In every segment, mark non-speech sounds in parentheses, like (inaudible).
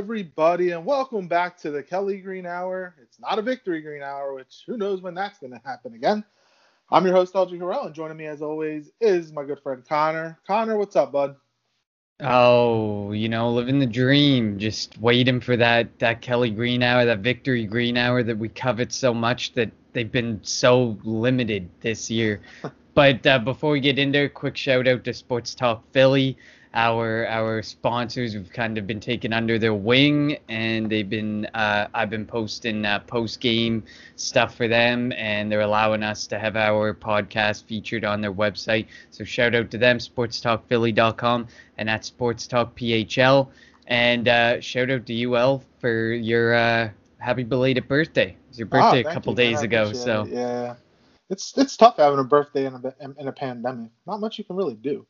everybody, and welcome back to the Kelly Green Hour. It's not a victory green hour, which who knows when that's going to happen again. I'm your host, LG Harrell, and joining me as always is my good friend Connor. Connor, what's up, bud? Oh, you know, living the dream, just waiting for that that Kelly Green hour, that victory green hour that we covet so much that they've been so limited this year. (laughs) but uh, before we get into it, quick shout out to Sports Talk Philly our our sponsors have kind of been taken under their wing and they've been uh, I've been posting uh, post game stuff for them and they're allowing us to have our podcast featured on their website. So shout out to them sportstalkphilly.com and at sports talk phl and uh, shout out to you, ul for your uh, happy belated birthday. It was your ah, birthday oh, a couple you, days ago so. it. yeah. It's it's tough having a birthday in a in a pandemic. Not much you can really do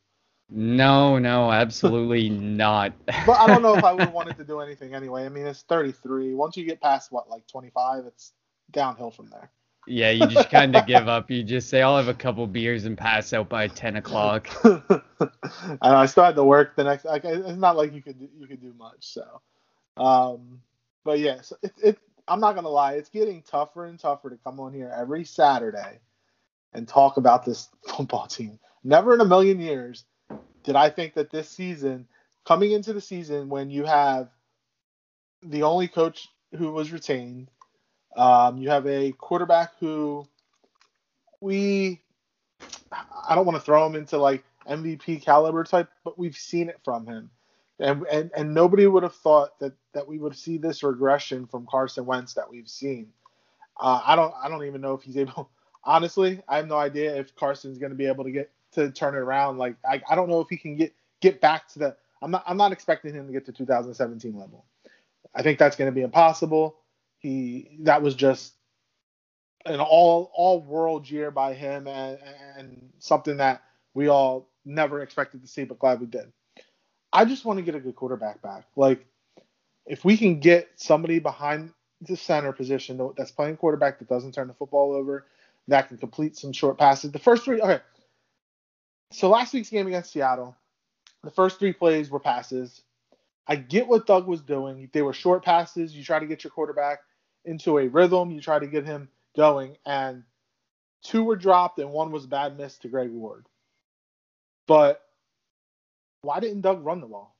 no, no, absolutely not. (laughs) but I don't know if I would wanted to do anything anyway. I mean, it's 33. Once you get past what, like 25, it's downhill from there. Yeah, you just kind of give up. You just say, "I'll have a couple beers and pass out by 10 o'clock." (laughs) And I still had to work the next. Like, it's not like you could you could do much. So, um, but yeah, so it, it. I'm not gonna lie, it's getting tougher and tougher to come on here every Saturday and talk about this (laughs) football team. Never in a million years did I think that this season, coming into the season, when you have the only coach who was retained, um, you have a quarterback who we, I don't want to throw him into like MVP caliber type, but we've seen it from him. And, and, and nobody would have thought that, that we would see this regression from Carson Wentz that we've seen. Uh, I don't I don't even know if he's able. (laughs) Honestly, I have no idea if Carson's going to be able to get to turn it around. Like I, I don't know if he can get get back to the. I'm not I'm not expecting him to get to 2017 level. I think that's going to be impossible. He that was just an all all world year by him and, and something that we all never expected to see, but glad we did. I just want to get a good quarterback back. Like if we can get somebody behind the center position that's playing quarterback that doesn't turn the football over, that can complete some short passes. The first three, okay, so last week's game against Seattle, the first three plays were passes. I get what Doug was doing. They were short passes. You try to get your quarterback into a rhythm. You try to get him going, and two were dropped and one was a bad miss to Greg Ward. But why didn't Doug run the ball?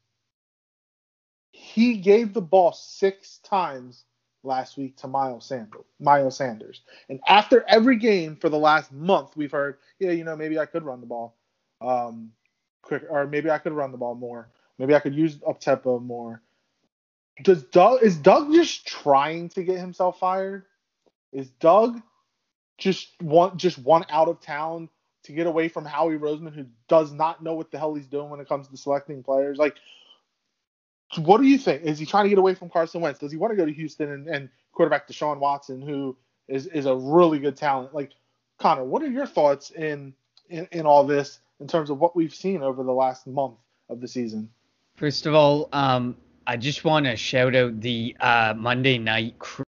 He gave the ball six times last week to Miles Sanders. Miles Sanders. And after every game for the last month, we've heard, yeah, you know, maybe I could run the ball um, quick, or maybe I could run the ball more. Maybe I could use up tempo more. Does Doug is Doug just trying to get himself fired? Is Doug just want just one out of town to get away from Howie Roseman, who does not know what the hell he's doing when it comes to selecting players? Like, what do you think? Is he trying to get away from Carson Wentz? Does he want to go to Houston and, and quarterback Deshaun Watson, who is is a really good talent? Like, Connor, what are your thoughts in in, in all this? In terms of what we've seen over the last month of the season? First of all, um, I just want to shout out the uh, Monday night crew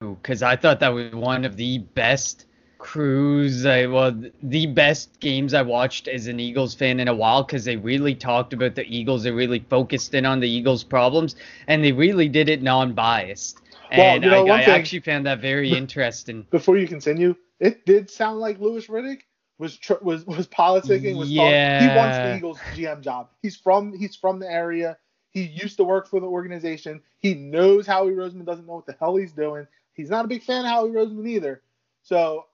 because I thought that was one of the best crews, I, well, the best games I watched as an Eagles fan in a while because they really talked about the Eagles. They really focused in on the Eagles' problems, and they really did it non-biased. And well, you know, I, I thing, actually found that very interesting. Before you continue, it did sound like Louis Riddick was tr- was was politicking. Was yeah. Talking. He wants the Eagles GM job. He's from he's from the area. He used to work for the organization. He knows Howie Roseman doesn't know what the hell he's doing. He's not a big fan of Howie Roseman either. So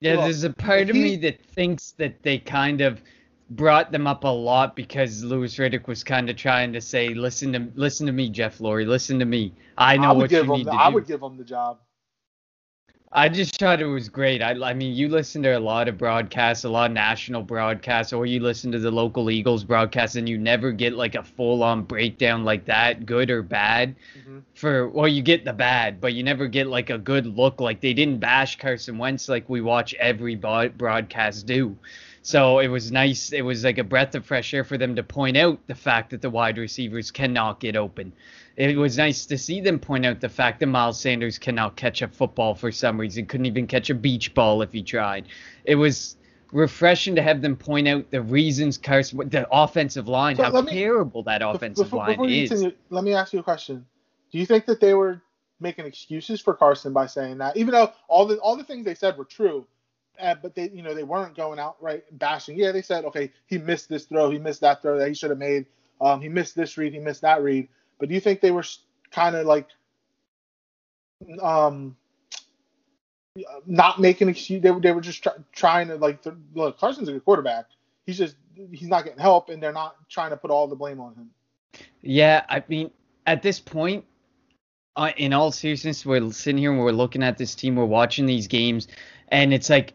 yeah, look, there's a part of he, me that thinks that they kind of brought them up a lot because Louis Riddick was kind of trying to say, listen to listen to me, Jeff Lurie, listen to me. I know I what you need the, to I do. would give him the job. I just thought it was great. I, I mean, you listen to a lot of broadcasts, a lot of national broadcasts, or you listen to the local Eagles broadcasts, and you never get like a full-on breakdown like that, good or bad. Mm-hmm. For well, you get the bad, but you never get like a good look. Like they didn't bash Carson Wentz like we watch every broadcast do. So it was nice. It was like a breath of fresh air for them to point out the fact that the wide receivers cannot get open it was nice to see them point out the fact that Miles Sanders cannot catch a football for some reason, couldn't even catch a beach ball if he tried. It was refreshing to have them point out the reasons Carson, the offensive line, So how me- terrible that offensive Before, line before is. continue, let me ask you a question. Do you think that they were making excuses for Carson by saying that, even though all the all the things they said were true, uh, but they you know they weren't going out right bashing. Yeah, they said okay, he missed this throw, he missed that throw that he should have made. Um, he missed this read, he missed that read. But do you think they were kind of like um not making excuse? They were they were just try, trying to like look. Carson's a good quarterback. He's just he's not getting help, and they're not trying to put all the blame on him. Yeah, I mean, at this point, uh, in all seriousness, we're sitting here and we're looking at this team, we're watching these games, and it's like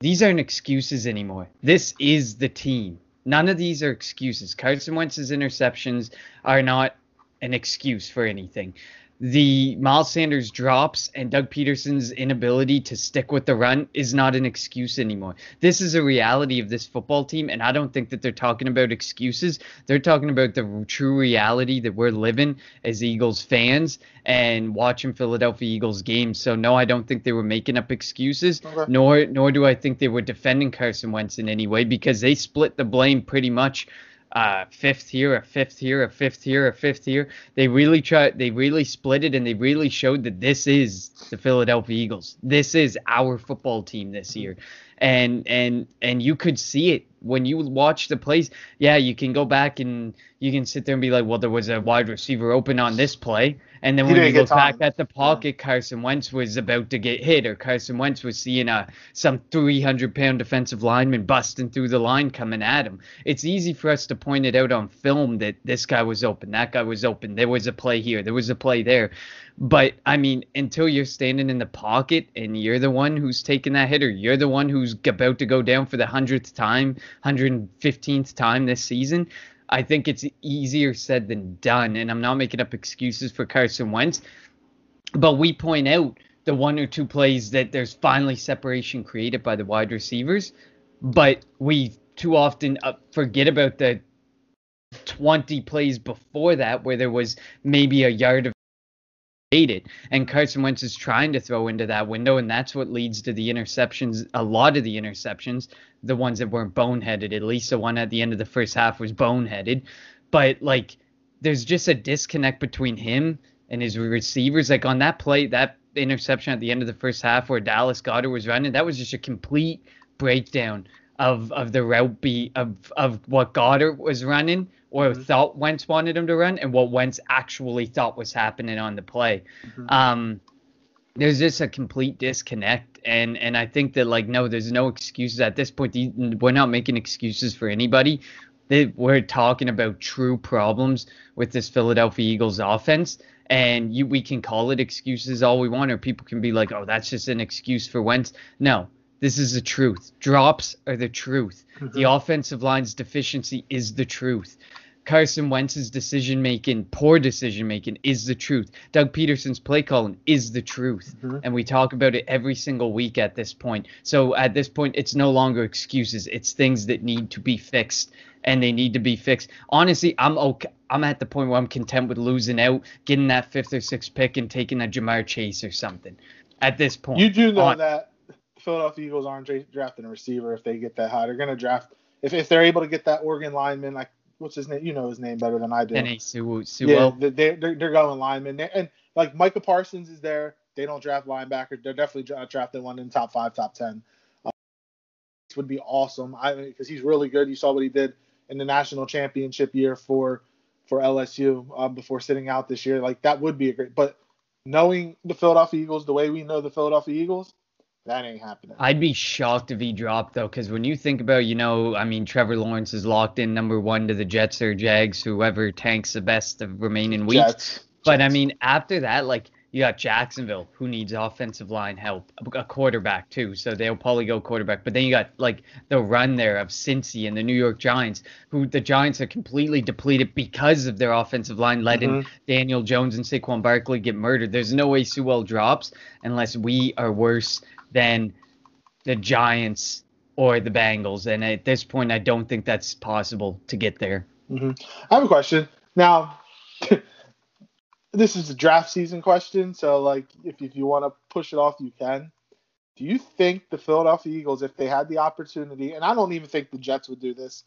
these aren't excuses anymore. This is the team. None of these are excuses. Carson Wentz's interceptions are not an excuse for anything. The Miles Sanders drops and Doug Pederson's inability to stick with the run is not an excuse anymore. This is a reality of this football team, and I don't think that they're talking about excuses. They're talking about the true reality that we're living as Eagles fans and watching Philadelphia Eagles games. So no, I don't think they were making up excuses, Okay. nor nor do I think they were defending Carson Wentz in any way because they split the blame pretty much uh, fifth here, a fifth here, a fifth here, a fifth here. They really tried. They really split it, and they really showed that this is the Philadelphia Eagles. This is our football team this year, and and and you could see it when you watch the plays. Yeah, you can go back and you can sit there and be like, well, there was a wide receiver open on this play, and then He when you look back at the pocket, Carson Wentz was about to get hit, or Carson Wentz was seeing a some 300 pound defensive lineman busting through the line coming at him. It's easy for us to point it out on film that this guy was open, that guy was open, there was a play here, there was a play there. But I mean, until you're standing in the pocket and you're the one who's taking that hit, or you're the one who's about to go down for the hundredth time, 115th time this season, I think it's easier said than done. And I'm not making up excuses for Carson Wentz, but we point out the one or two plays that there's finally separation created by the wide receivers, but we too often uh, forget about the 20 plays before that where there was maybe a yard of created and Carson Wentz is trying to throw into that window and that's what leads to the interceptions a lot of the interceptions the ones that weren't boneheaded. At least the one at the end of the first half was boneheaded. But like there's just a disconnect between him and his receivers. Like on that play that interception at the end of the first half where Dallas Goedert was running that was just a complete breakdown of of the route beat of of what Goedert was running or Mhm. thought Wentz wanted him to run and what Wentz actually thought was happening on the play. Mhm. Um, there's just a complete disconnect, and and I think that like no, there's no excuses at this point. We're not making excuses for anybody. We're talking about true problems with this Philadelphia Eagles offense, and you we can call it excuses all we want, or people can be like, oh, that's just an excuse for Wentz. No, this is the truth. Drops are the truth. The offensive line's deficiency is the truth. Carson Wentz's decision making, poor decision making, is the truth. Doug Pederson's play calling is the truth. Mhm. And we talk about it every single week at this point. So at this point, it's no longer excuses. It's things that need to be fixed and they need to be fixed. Honestly, I'm okay. I'm at the point where I'm content with losing out, getting that fifth or sixth pick and taking a Ja'Marr Chase or something. At this point, You do know On- that Philadelphia Eagles aren't drafting a receiver if they get that high. They're going to draft if, if they're able to get that Oregon lineman. Like what's his name? You know his name better than I do. Penei Sewell. yeah, they- they're, they're they're going lineman. They- And like Micah Parsons is there. They don't draft linebackers. They're definitely dra- drafting one in top five, top ten. Uh, this would be awesome. I because he's really good. You saw what he did in the national championship year for for LSU uh, before sitting out this year. Like that would be a great. But knowing the Philadelphia Eagles the way we know the Philadelphia Eagles, that ain't happening. I'd be shocked if he dropped though, because when you think about, you know, I mean, Trevor Lawrence is locked in number one to the Jets or Jags, whoever tanks the best of remaining weeks. Jets. But I mean, after that, like you got Jacksonville, who needs offensive line help, a quarterback too, so they'll probably go quarterback. But then you got like the run there of Cincy and the New York Giants, who the Giants are completely depleted because of their offensive line, letting Mhm. Daniel Jones and Saquon Barkley get murdered. There's no way Sewell drops unless we are worse than the Giants or the Bengals. And at this point, I don't think that's possible to get there. hmm I have a question. Now, (laughs) this is a draft season question, so like if, if you want to push it off, you can. Do you think the Philadelphia Eagles, if they had the opportunity, and I don't even think the Jets would do this,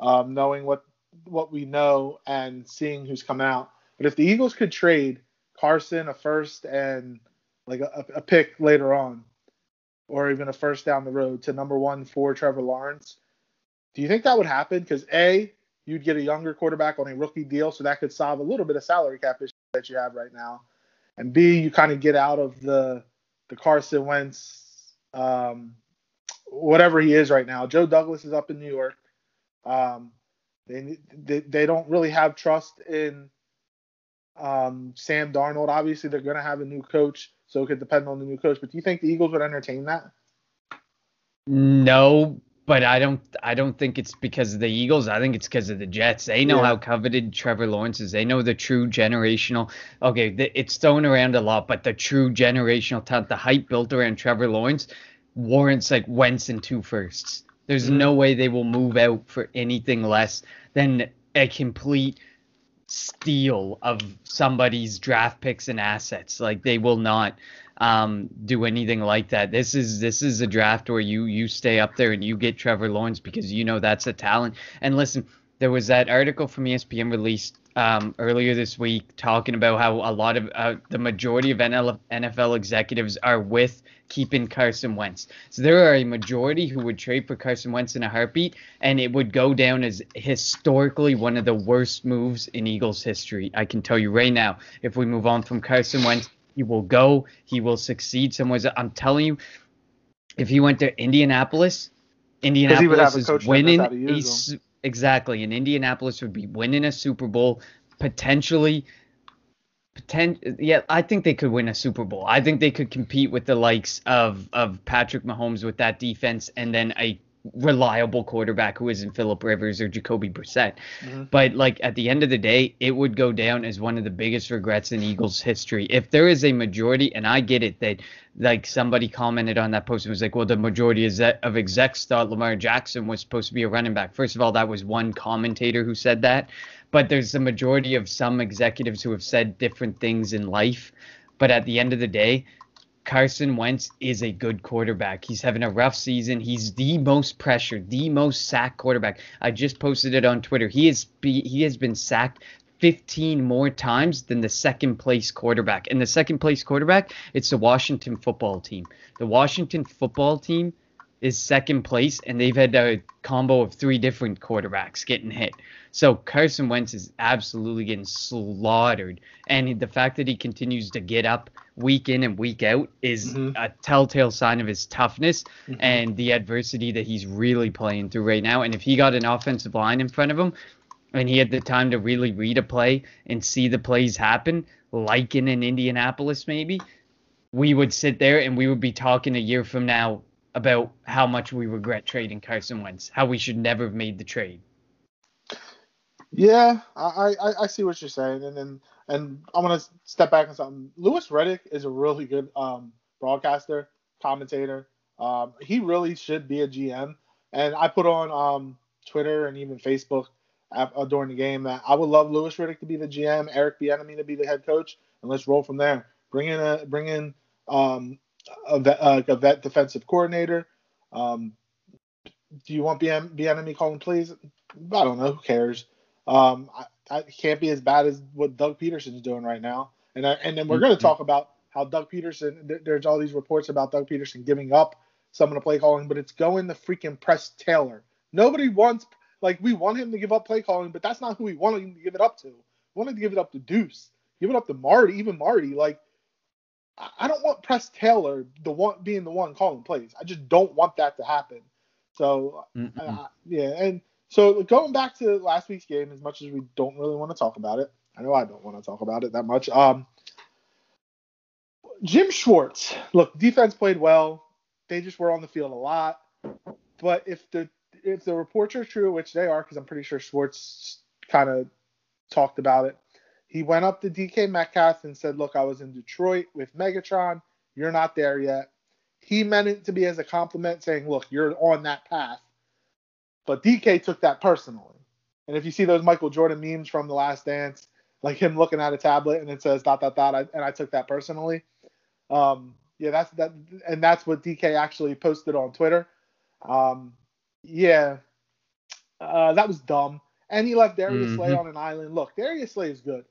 um, knowing what what we know and seeing who's come out, but if the Eagles could trade Carson a first and like a, a pick later on, or even a first down the road to number one for Trevor Lawrence, do you think that would happen? Because a you'd get a younger quarterback on a rookie deal, so that could solve a little bit of salary cap issue that you have right now. And B, you kind of get out of the the Carson Wentz, um, whatever he is right now. Joe Douglas is up in New York. Um, they, they they don't really have trust in um, Sam Darnold. Obviously, they're going to have a new coach, so it could depend on the new coach. But do you think the Eagles would entertain that? No, but I don't I don't think it's because of the Eagles. I think it's because of the Jets. They know yeah. how coveted Trevor Lawrence is. They know the true generational. Okay, the, it's thrown around a lot, but the true generational talent, the hype built around Trevor Lawrence, warrants like Wentz and two firsts. There's mm-hmm. no way they will move out for anything less than a complete steal of somebody's draft picks and assets. Like they will not um, do anything like that. This is this is a draft where you you stay up there and you get Trevor Lawrence because you know that's a talent. And listen, there was that article from ESPN released um, earlier this week talking about how a lot of uh, the majority of NFL executives are with keeping Carson Wentz. So there are a majority who would trade for Carson Wentz in a heartbeat, and it would go down as historically one of the worst moves in Eagles history. I can tell you right now, if we move on from Carson Wentz, he will go, he will succeed somewhere. I'm telling you, if he went to Indianapolis, Indianapolis is winning exactly, and Indianapolis would be winning a Super Bowl potentially Potent, yeah, I think they could win a Super Bowl. I think they could compete with the likes of of Patrick Mahomes with that defense, and then a reliable quarterback who isn't Philip Rivers or Jacoby Brissett. Mm-hmm. But like at the end of the day, it would go down as one of the biggest regrets in Eagles history. If there is a majority, and I get it that like somebody commented on that post and was like, well, the majority of execs thought Lamar Jackson was supposed to be a running back. First of all, that was one commentator who said that but there's a majority of some executives who have said different things in life. But at the end of the day, Carson Wentz is a good quarterback. He's having a rough season. He's the most pressured, the most sacked quarterback. I just posted it on Twitter. He is he has been sacked 15 more times than the second place quarterback. And the second place quarterback, it's the Washington football team. The Washington football team is second place, and they've had a combo of three different quarterbacks getting hit. So Carson Wentz is absolutely getting slaughtered, and the fact that he continues to get up week in and week out is mm-hmm. a telltale sign of his toughness mm-hmm. and the adversity that he's really playing through right now. And if he got an offensive line in front of him, and he had the time to really read a play and see the plays happen, like in an Indianapolis maybe, we would sit there and we would be talking a year from now about how much we regret trading Carson Wentz, how we should never have made the trade. Yeah, I, I, I see what you're saying, and then and I'm gonna step back on something. Louis Riddick is a really good um, broadcaster, commentator. Um, he really should be a GM. And I put on um, Twitter and even Facebook uh, during the game that I would love Louis Riddick to be the GM, Eric Bieniemy to be the head coach, and let's roll from there. Bring in a bring in um, a, vet, uh, a vet defensive coordinator. Um, do you want Bieniemy calling plays? I don't know. Who cares? Um, I, I can't be as bad as what Doug Pederson's doing right now. And I, and then we're going to mm-hmm. talk about how Doug Pederson. Th- there's all these reports about Doug Pederson giving up some of the play calling, but it's going to freaking Press Taylor. Nobody wants like we want him to give up play calling, but that's not who we wanted him to give it up to. We wanted to give it up to Deuce, give it up to Marty, even Marty. Like I don't want Press Taylor the one being the one calling plays. I just don't want that to happen. So uh, yeah, and so going back to last week's game, as much as we don't really want to talk about it, I know I don't want to talk about it that much. Um, Jim Schwartz, look, defense played well. They just were on the field a lot. But if the if the reports are true, which they are, because I'm pretty sure Schwartz kind of talked about it, he went up to DK Metcalf and said, "Look, I was in Detroit with Megatron. You're not there yet." He meant it to be as a compliment, saying, "Look, you're on that path." But DK took that personally. And if you see those Michael Jordan memes from The Last Dance, like him looking at a tablet and it says dot dot dot, I, and I took that personally. Um, yeah, that's that, and that's what DK actually posted on Twitter. Um, yeah, uh, that was dumb. And he left Darius Mhm. Slay on an island. Look, Darius Slay is good.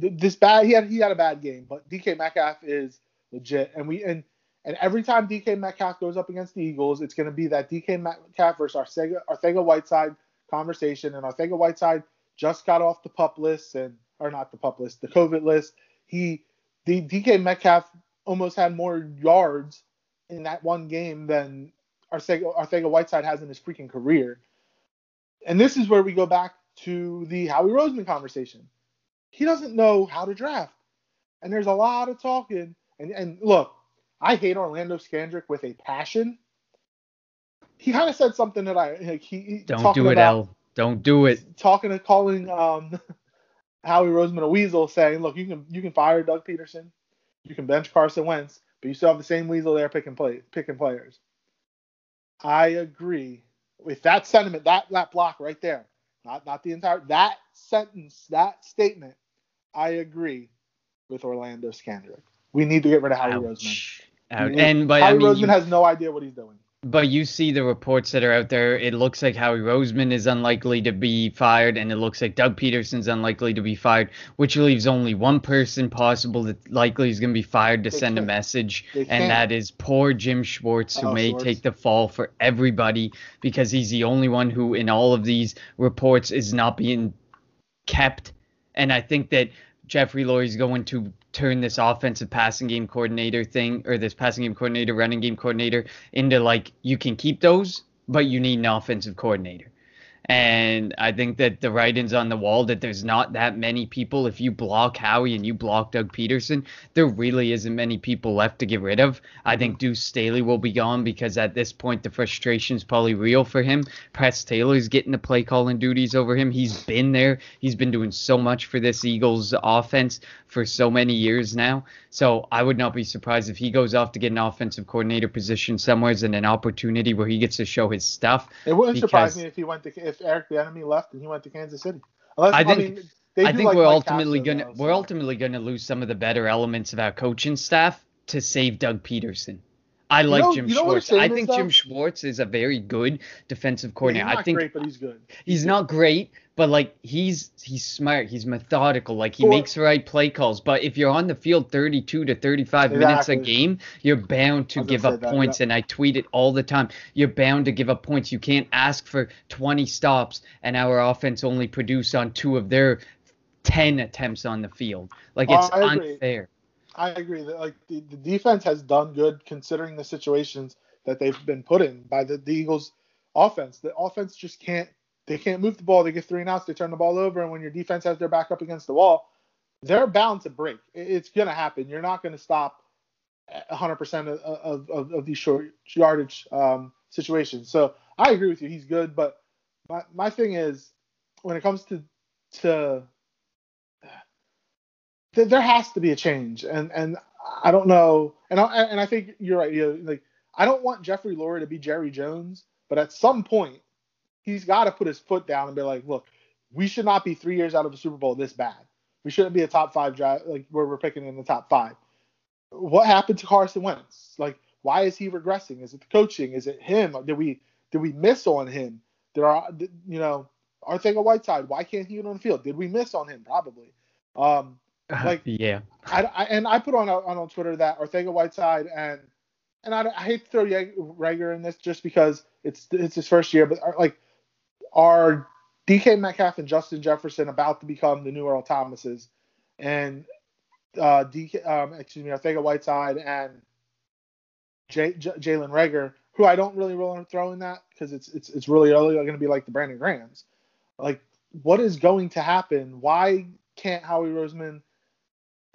Th- this bad, he had he had a bad game, but DK Metcalf is legit. And we and and every time DK Metcalf goes up against the Eagles, it's going to be that DK Metcalf versus Arcega, Arthega Whiteside conversation. And Arcega Whiteside just got off the pup list and or not the pup list, the COVID list. He the DK Metcalf almost had more yards in that one game than Arcega, Arthega Whiteside has in his freaking career. And this is where we go back to the Howie Roseman conversation. He doesn't know how to draft. And there's a lot of talking. And, and look, I hate Orlando Scandrick with a passion. He kind of said something that I like. He, Don't do it, about, L. Don't do it. Talking and calling um, (laughs) Howie Roseman a weasel, saying, "Look, you can you can fire Doug Pederson, you can bench Carson Wentz, but you still have the same weasel there picking play picking players." I agree with that sentiment, that that block right there, not not the entire that sentence, that statement. I agree with Orlando Scandrick. We need to get rid of Howie Roseman. Ouch. Ouch. We need- And but Howie I mean, Roseman you- has no idea what he's doing. But you see the reports that are out there. It looks like Howie Roseman is unlikely to be fired, and it looks like Doug Pederson's unlikely to be fired, which leaves only one person possible that likely is going to be fired to They send a can't- message, they and can't. that is poor Jim Schwartz, who Oh, may Schwartz. take the fall for everybody because he's the only one who, in all of these reports, is not being kept. And I think that Jeffrey Lurie's going to turn this offensive passing game coordinator thing or this passing game coordinator, running game coordinator into like you can keep those, but you need an offensive coordinator. And I think that the writing's on the wall that there's not that many people. If you block Howie and you block Doug Pederson, there really isn't many people left to get rid of. I think mm-hmm. Deuce Staley will be gone because at this point the frustration's probably real for him. Press Taylor's getting the play calling duties over him. He's been there. He's been doing so much for this Eagles offense for so many years now. So I would not be surprised if he goes off to get an offensive coordinator position somewhere and an opportunity where he gets to show his stuff. It wouldn't surprise me if he went to if Eric Bieniemy left and he went to Kansas City. Unless, I I, think- mean, they I think like we're ultimately gonna though, we're ultimately gonna lose some of the better elements of our coaching staff to save Doug Pederson. I like know- Jim you know Schwartz. I think? Jim Schwartz is a very good defensive Yeah, he's coordinator. not I think great, but he's good. he's not great, but like he's he's smart, he's methodical, like he For- makes the right play calls. But if you're on the field 32 to 35 minutes a game, you're bound to give up that, points, yeah. and I tweet it all the time. You're bound to give up points. You can't ask for 20 stops, and our offense only produce on two of their 10 attempts on the field. Like it's oh, agree. unfair. I agree that like the, the defense has done good considering the situations that they've been put in by the, the Eagles offense. The offense just can't they can't move the ball. They get three and outs, they turn the ball over, and when your defense has their back up against the wall, they're bound to break. It's gonna happen. You're not gonna stop 100% of, of, of, of these short yardage um, situations. So I agree with you. He's good, but my, my thing is when it comes to to th- there has to be a change, and and I don't know, and I and I think you're right. You know, like I don't want Jeffrey Lurie to be Jerry Jones, but at some point he's got to put his foot down and be like, look, we should not be three years out of a Super Bowl this bad. We shouldn't be a top five draft like where we're picking in the top five. What happened to Carson Wentz? Like, why is he regressing? Is it the coaching? Is it him? Did we did we miss on him? Did our you know Arcega Whiteside? Why can't he get on the field? Did we miss on him? Probably. Um, Like- yeah. I, I and I put on on, on Twitter that Arcega Whiteside and and I, I hate to throw Reagor in this just because it's it's his first year, but are, like are DK Metcalf and Justin Jefferson about to become the new Earl Thomases, and uh, DK um, excuse me Arcega Whiteside and J, J, Jalen Reagor, who I don't really want to throw in that because it's it's it's really early going to be like the Brandon Grahams. Like, what is going to happen? Why can't Howie Roseman?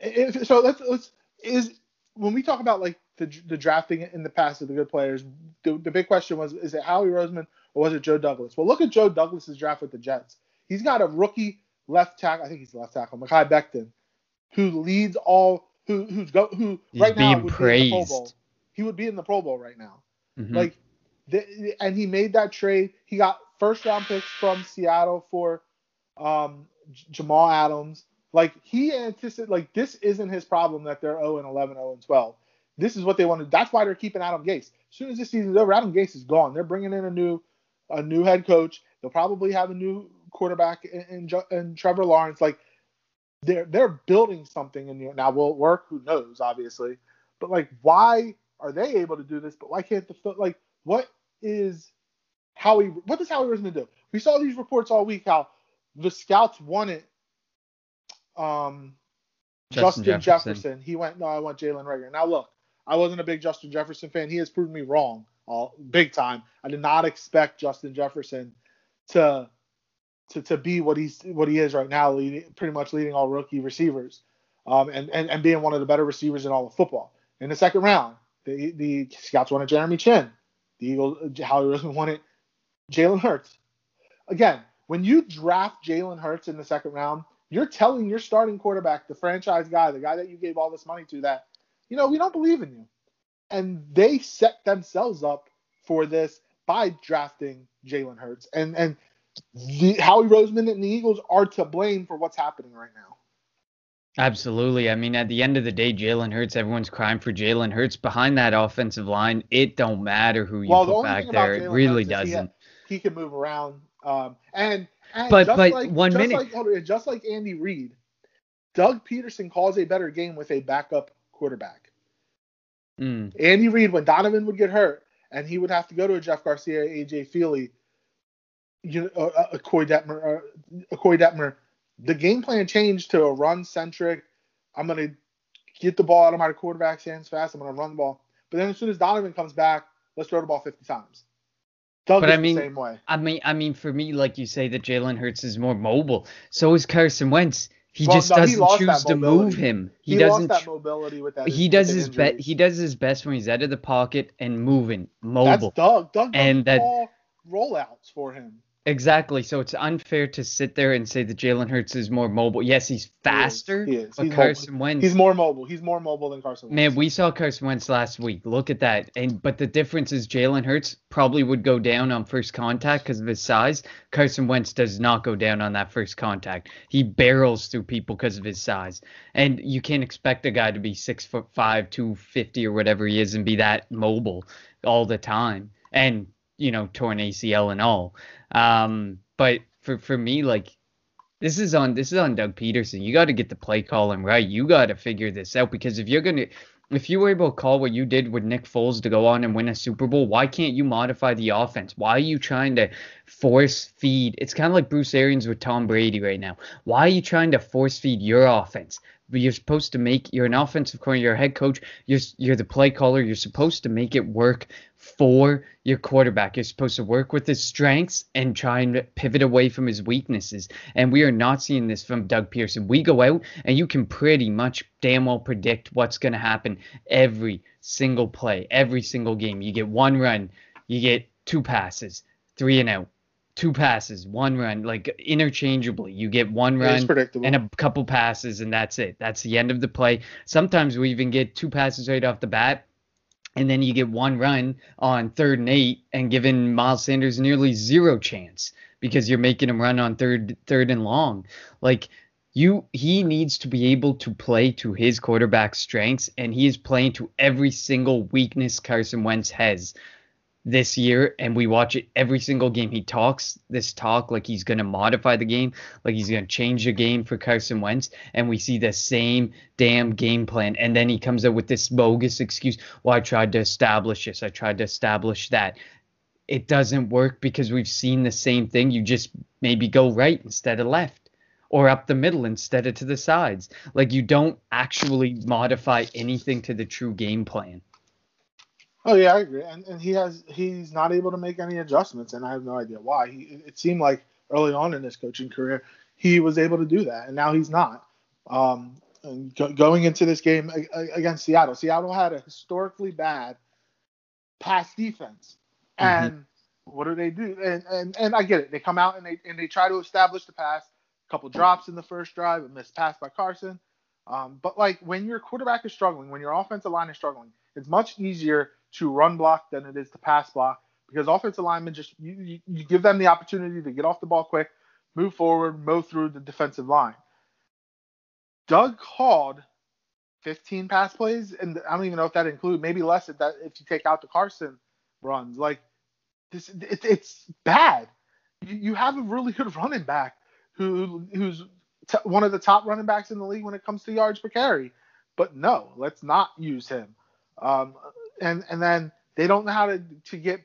If, so let's let's is when we talk about like the the drafting in the past of the good players, the, the big question was is it Howie Roseman or was it Joe Douglas? Well, look at Joe Douglas's draft with the Jets. He's got a rookie left tackle. I think he's left tackle, Mekhi Becton, who leads all who who's go who He's right now would be in the Pro praised. Bowl. He would be in the Pro Bowl right now. Mhm. Like, the, and he made that trade. He got first round picks from Seattle for um, Jamal Adams. Like he anticipated, like this isn't his problem that they're 0 and 11, 0 and 12. this is what they wanted. That's why they're keeping Adam Gase. As soon as this season's over, Adam Gase is gone. They're bringing in a new a new head coach. They'll probably have a new quarterback in, in, in Trevor Lawrence. Like they're they're building something in the now will it work? Who knows? Obviously, but like why are they able to do this? But why can't the like what is Howie? What does Howie Roseman do? We saw these reports all week how the scouts wanted um Justin, Justin Jefferson. Jefferson. He went no, I want Jalen Reagor. Now look, I wasn't a big Justin Jefferson fan. He has proven me wrong, all big time. I did not expect Justin Jefferson to to, to be what he's what he is right now, leading pretty much leading all rookie receivers, um, and, and and being one of the better receivers in all of football. In the second round, the the scouts wanted Jeremy Chinn. The Eagles, Howie Roseman wanted Jalen Hurts. Again, when you draft Jalen Hurts in the second round, you're telling your starting quarterback, the franchise guy, the guy that you gave all this money to, that you know we don't believe in you, and they set themselves up for this by drafting Jalen Hurts. And and the, Howie Roseman and the Eagles are to blame for what's happening right now. Absolutely. I mean, at the end of the day, Jalen Hurts, everyone's crying for Jalen Hurts. Behind that offensive line, it don't matter who you well, put the back there. It really doesn't. He, he, can move around. Um, and, and but but like, one minute. Like, on, just like Andy Reid, Doug Pederson calls a better game with a backup quarterback. Mm. Andy Reid, when Donovan would get hurt and he would have to go to a Jeff Garcia, AJ Feeley, you know, uh, uh, Koy Detmer, uh, Koy Detmer, the game plan changed to a run centric. I'm gonna get the ball out of my quarterback's hands fast. I'm gonna run the ball. But then as soon as Donovan comes back, let's throw the ball 50 times. Doug but I mean, same way. I mean, I mean, for me, like you say, that Jalen Hurts is more mobile. So is Carson Wentz. He well, just no, doesn't he choose to move him. He, he doesn't. Lost that mobility with that. He does his best. He does his best when he's out of the pocket and moving, mobile. That's Doug. Doug and that rollouts for him. Exactly. So it's unfair to sit there and say that Jalen Hurts is more mobile. Yes, he's faster. He is. He is. But he's Carson mobile. Wentz. He's more mobile. He's more mobile than Carson Wentz. Man, we saw Carson Wentz last week. Look at that. And but the difference is Jalen Hurts probably would go down on first contact because of his size. Carson Wentz does not go down on that first contact. He barrels through people because of his size. And you can't expect a guy to be six foot five, two fifty or whatever he is, and be that mobile all the time. And you know, torn ACL and all. Um, but for for me, like this is on this is on Doug Pederson. You got to get the play calling right. You got to figure this out because if you're gonna if you were able to call what you did with Nick Foles to go on and win a Super Bowl, why can't you modify the offense? Why are you trying to force feed? It's kind of like Bruce Arians with Tom Brady right now. Why are you trying to force feed your offense? You're supposed to make. You're an offensive coordinator. You're a head coach. You're you're the play caller. You're supposed to make it work for your quarterback. You're supposed to work with his strengths and try and pivot away from his weaknesses. And we are not seeing this from Doug Pederson. We go out and you can pretty much damn well predict what's going to happen every single play, every single game. You get one run, you get two passes, three and out. Two passes, one run, like interchangeably. You get one run and a couple passes, and that's it. That's the end of the play. Sometimes we even get two passes right off the bat, and then you get one run on third and eight and giving Miles Sanders nearly zero chance because you're making him run on third third and long. Like you he needs to be able to play to his quarterback strengths and he is playing to every single weakness Carson Wentz has this year and we watch it every single game. He talks this talk like he's going to modify the game, like he's going to change the game for Carson Wentz, and we see the same damn game plan. And then he comes up with this bogus excuse. Well, I tried to establish this, I tried to establish that. It doesn't work because we've seen the same thing. You just maybe go right instead of left. Or up the middle instead of to the sides. Like you don't actually modify anything to the true game plan. Oh yeah, I agree. And and he has he's not able to make any adjustments, and I have no idea why. He it seemed like early on in his coaching career he was able to do that, and now he's not. Um, and go, going into this game against Seattle, Seattle had a historically bad pass defense, mm-hmm. and what do they do? And, and and I get it. They come out and they and they try to establish the pass. A couple drops in the first drive, a missed pass by Carson. Um, but like when your quarterback is struggling, when your offensive line is struggling, it's much easier to run block than it is to pass block because offensive linemen just you, you, you give them the opportunity to get off the ball quick, move forward, mow through the defensive line. Doug called 15 pass plays, and I don't even know if that include maybe less if that if you take out the Carson runs. Like this, it, it's bad. You, you have a really good running back who who's t- one of the top running backs in the league when it comes to yards per carry. But no, let's not use him. Um, and and then they don't know how to to get.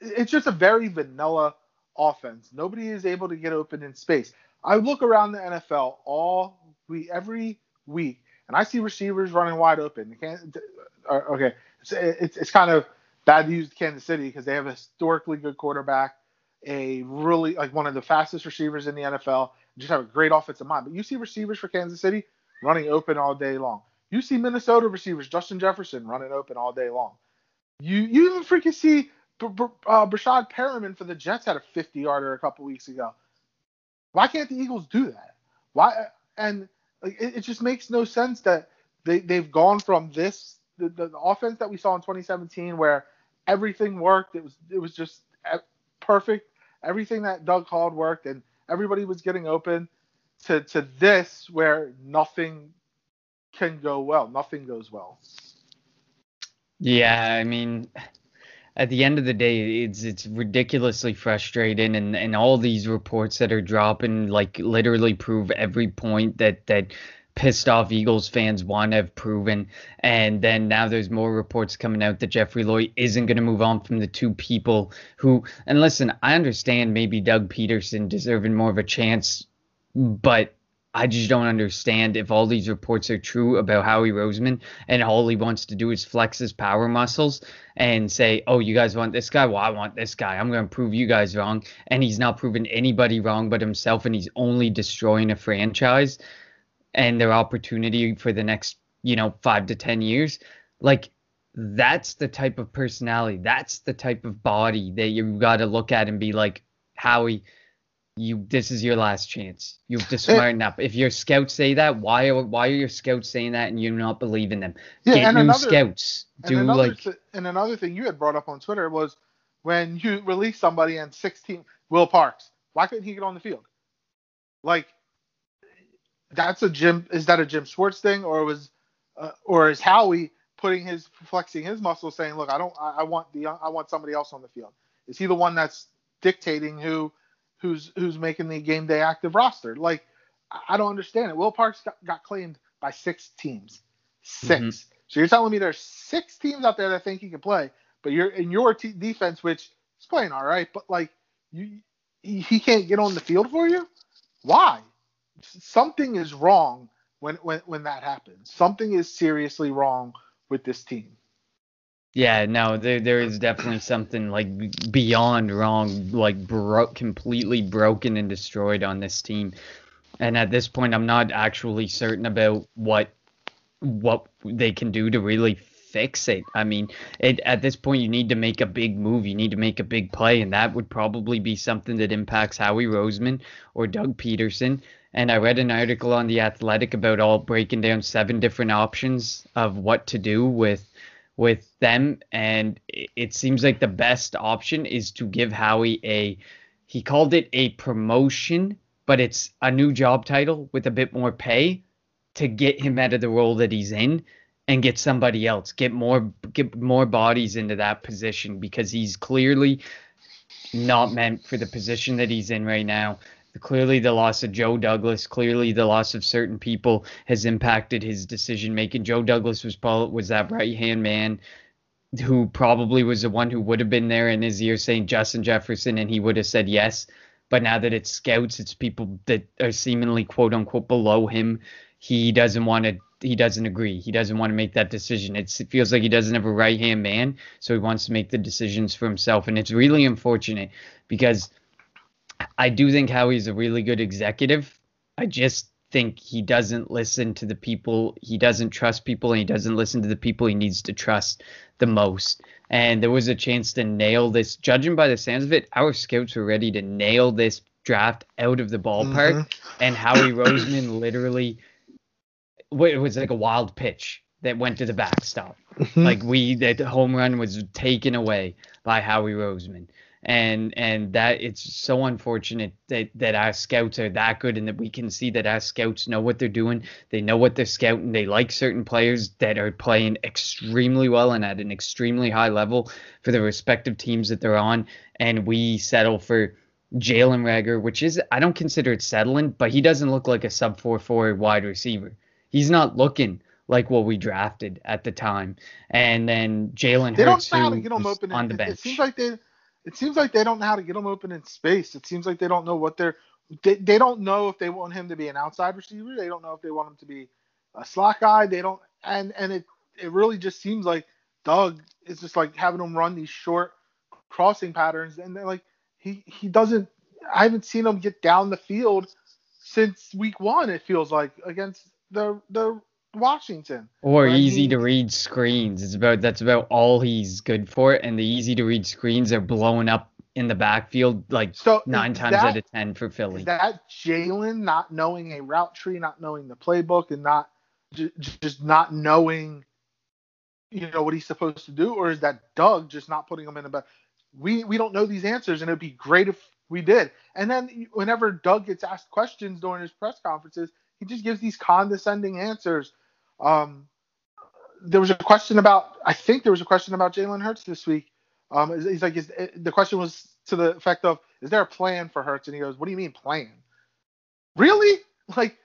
It's just a very vanilla offense. Nobody is able to get open in space. I look around the NFL all we every week, and I see receivers running wide open. Can't, uh, okay, it's, it's, it's kind of bad news to use Kansas City because they have a historically good quarterback, a really like one of the fastest receivers in the NFL, just have a great offensive mind. But you see receivers for Kansas City running open all day long. You see Minnesota receivers, Justin Jefferson, running open all day long. You you even freaking see B- B- uh, Breshad Perriman for the Jets had a 50 yarder a couple weeks ago. Why can't the Eagles do that? Why and like, it, it just makes no sense that they they've gone from this the, the offense that we saw in 2017 where everything worked. It was it was just perfect. Everything that Doug called worked, and everybody was getting open. To to this where nothing can go well. Nothing goes well. Yeah, I mean, at the end of the day, it's it's ridiculously frustrating, and and all these reports that are dropping like literally prove every point that that pissed off Eagles fans want to have proven. And then now there's more reports coming out that Jeffrey Lurie isn't going to move on from the two people who. And listen, I understand maybe Doug Pederson deserving more of a chance, but I just don't understand if all these reports are true about Howie Roseman and all he wants to do is flex his power muscles and say, oh, you guys want this guy? Well, I want this guy. I'm going to prove you guys wrong. And he's not proving anybody wrong but himself, and he's only destroying a franchise and their opportunity for the next, you know, five to 10 years. Like, that's the type of personality. That's the type of body that you got to look at and be like, Howie – you this is your last chance. You have to smarten up. If your scouts say that, why are why are your scouts saying that and you're not believing them? Yeah, Get new another, scouts. Do and like and another thing you had brought up on Twitter was when you release somebody and 16 Will Parks, why couldn't he get on the field? Like that's a Jim is that a Jim Schwartz thing or was uh, or is Howie putting his flexing his muscles saying, "Look, I don't I, I want the I want somebody else on the field." Is he the one that's dictating who who's who's making the game day active roster. Like I don't understand it. Will Parks got, got claimed by six teams. 6 mm-hmm. So you're telling me there's six teams out there that think he can play, but you're in your t- defense, which is playing all right, but like you, he can't get on the field for you. Why? Something is wrong when when when that happens. Something is seriously wrong with this team. Yeah, no, there there is definitely something like beyond wrong, like broke completely broken and destroyed on this team. And at this point, I'm not actually certain about what what they can do to really fix it. I mean, it, at this point, you need to make a big move. You need to make a big play, and that would probably be something that impacts Howie Roseman or Doug Pederson. And I read an article on the Athletic about all breaking down seven different options of what to do with with them, and it seems like the best option is to give Howie a. He called it a promotion, but it's a new job title with a bit more pay to get him out of the role that he's in and get somebody else, get more get more bodies into that position because he's clearly not meant for the position that he's in right now clearly the loss of Joe Douglas, clearly the loss of certain people has impacted his decision making. Joe Douglas was was that right hand man who probably was the one who would have been there in his ear saying Justin Jefferson, and he would have said yes. But now that it's scouts, it's people that are seemingly quote unquote below him. He doesn't want to. He doesn't agree. He doesn't want to make that decision. It's, it feels like he doesn't have a right hand man, so he wants to make the decisions for himself, and it's really unfortunate because I do think Howie's a really good executive. I just think he doesn't listen to the people he doesn't trust people and he doesn't listen to the people he needs to trust the most and there was a chance to nail this judging by the sounds of it our scouts were ready to nail this draft out of the ballpark mm-hmm. and howie roseman literally it was like a wild pitch that went to the backstop mm-hmm. like we that home run was taken away by howie roseman and and that it's so unfortunate that that our scouts are that good and that we can see that our scouts know what they're doing they know what they're scouting they like certain players that are playing extremely well and at an extremely high level for the respective teams that they're on and we settle for Jalen Reagor, which is I don't consider it settling, but he doesn't look like a sub four four wide receiver. He's not looking like what we drafted at the time. And then Jalen Hurts, don't know how to get him open on the bench. It seems like they it seems like they don't know how to get him open in space. It seems like they don't know what they're they, they don't know if they want him to be an outside receiver. They don't know if they want him to be a slot guy. They don't and and it it really just seems like Doug is just like having him run these short crossing patterns and they're like he he doesn't I haven't seen him get down the field since week one, it feels like, against the the Washington. Or easy to read screens. It's about that's about all he's good for. And the easy to read screens are blowing up in the backfield like so nine times that, out of ten for Philly. Is that Jalen not knowing a route tree, not knowing the playbook, and not j- just not knowing, you know, what he's supposed to do, or is that Doug just not putting him in the back? We we don't know these answers, and it'd be great if we did. And then whenever Doug gets asked questions during his press conferences, he just gives these condescending answers um, there was a question about, I think there was a question about Jalen Hurts this week. Um, he's like, is, the question was to the effect of, is there a plan for Hurts? And he goes, what do you mean plan? Really? Like,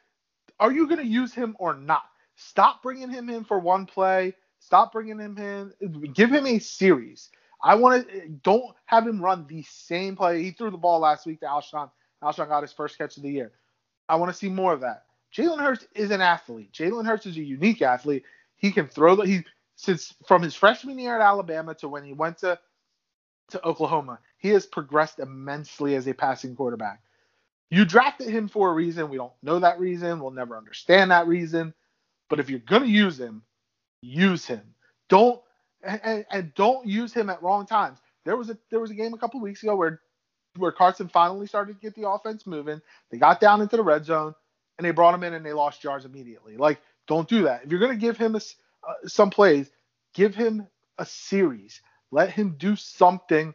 are you going to use him or not? Stop bringing him in for one play. Stop bringing him in. Give him a series. I want to don't have him run the same play. He threw the ball last week to Alshon. Alshon got his first catch of the year. I want to see more of that. Jalen Hurts is an athlete. Jalen Hurts is a unique athlete. He can throw the he since from his freshman year at Alabama to when he went to to Oklahoma, he has progressed immensely as a passing quarterback. You drafted him for a reason. We don't know that reason. We'll never understand that reason. But if you're gonna use him, use him. Don't and, and don't use him at wrong times. There was a there was a game a couple weeks ago where where Carson finally started to get the offense moving. They got down into the red zone and they brought him in and they lost yards immediately. Like, don't do that. If you're going to give him a, uh, some plays, give him a series. Let him do something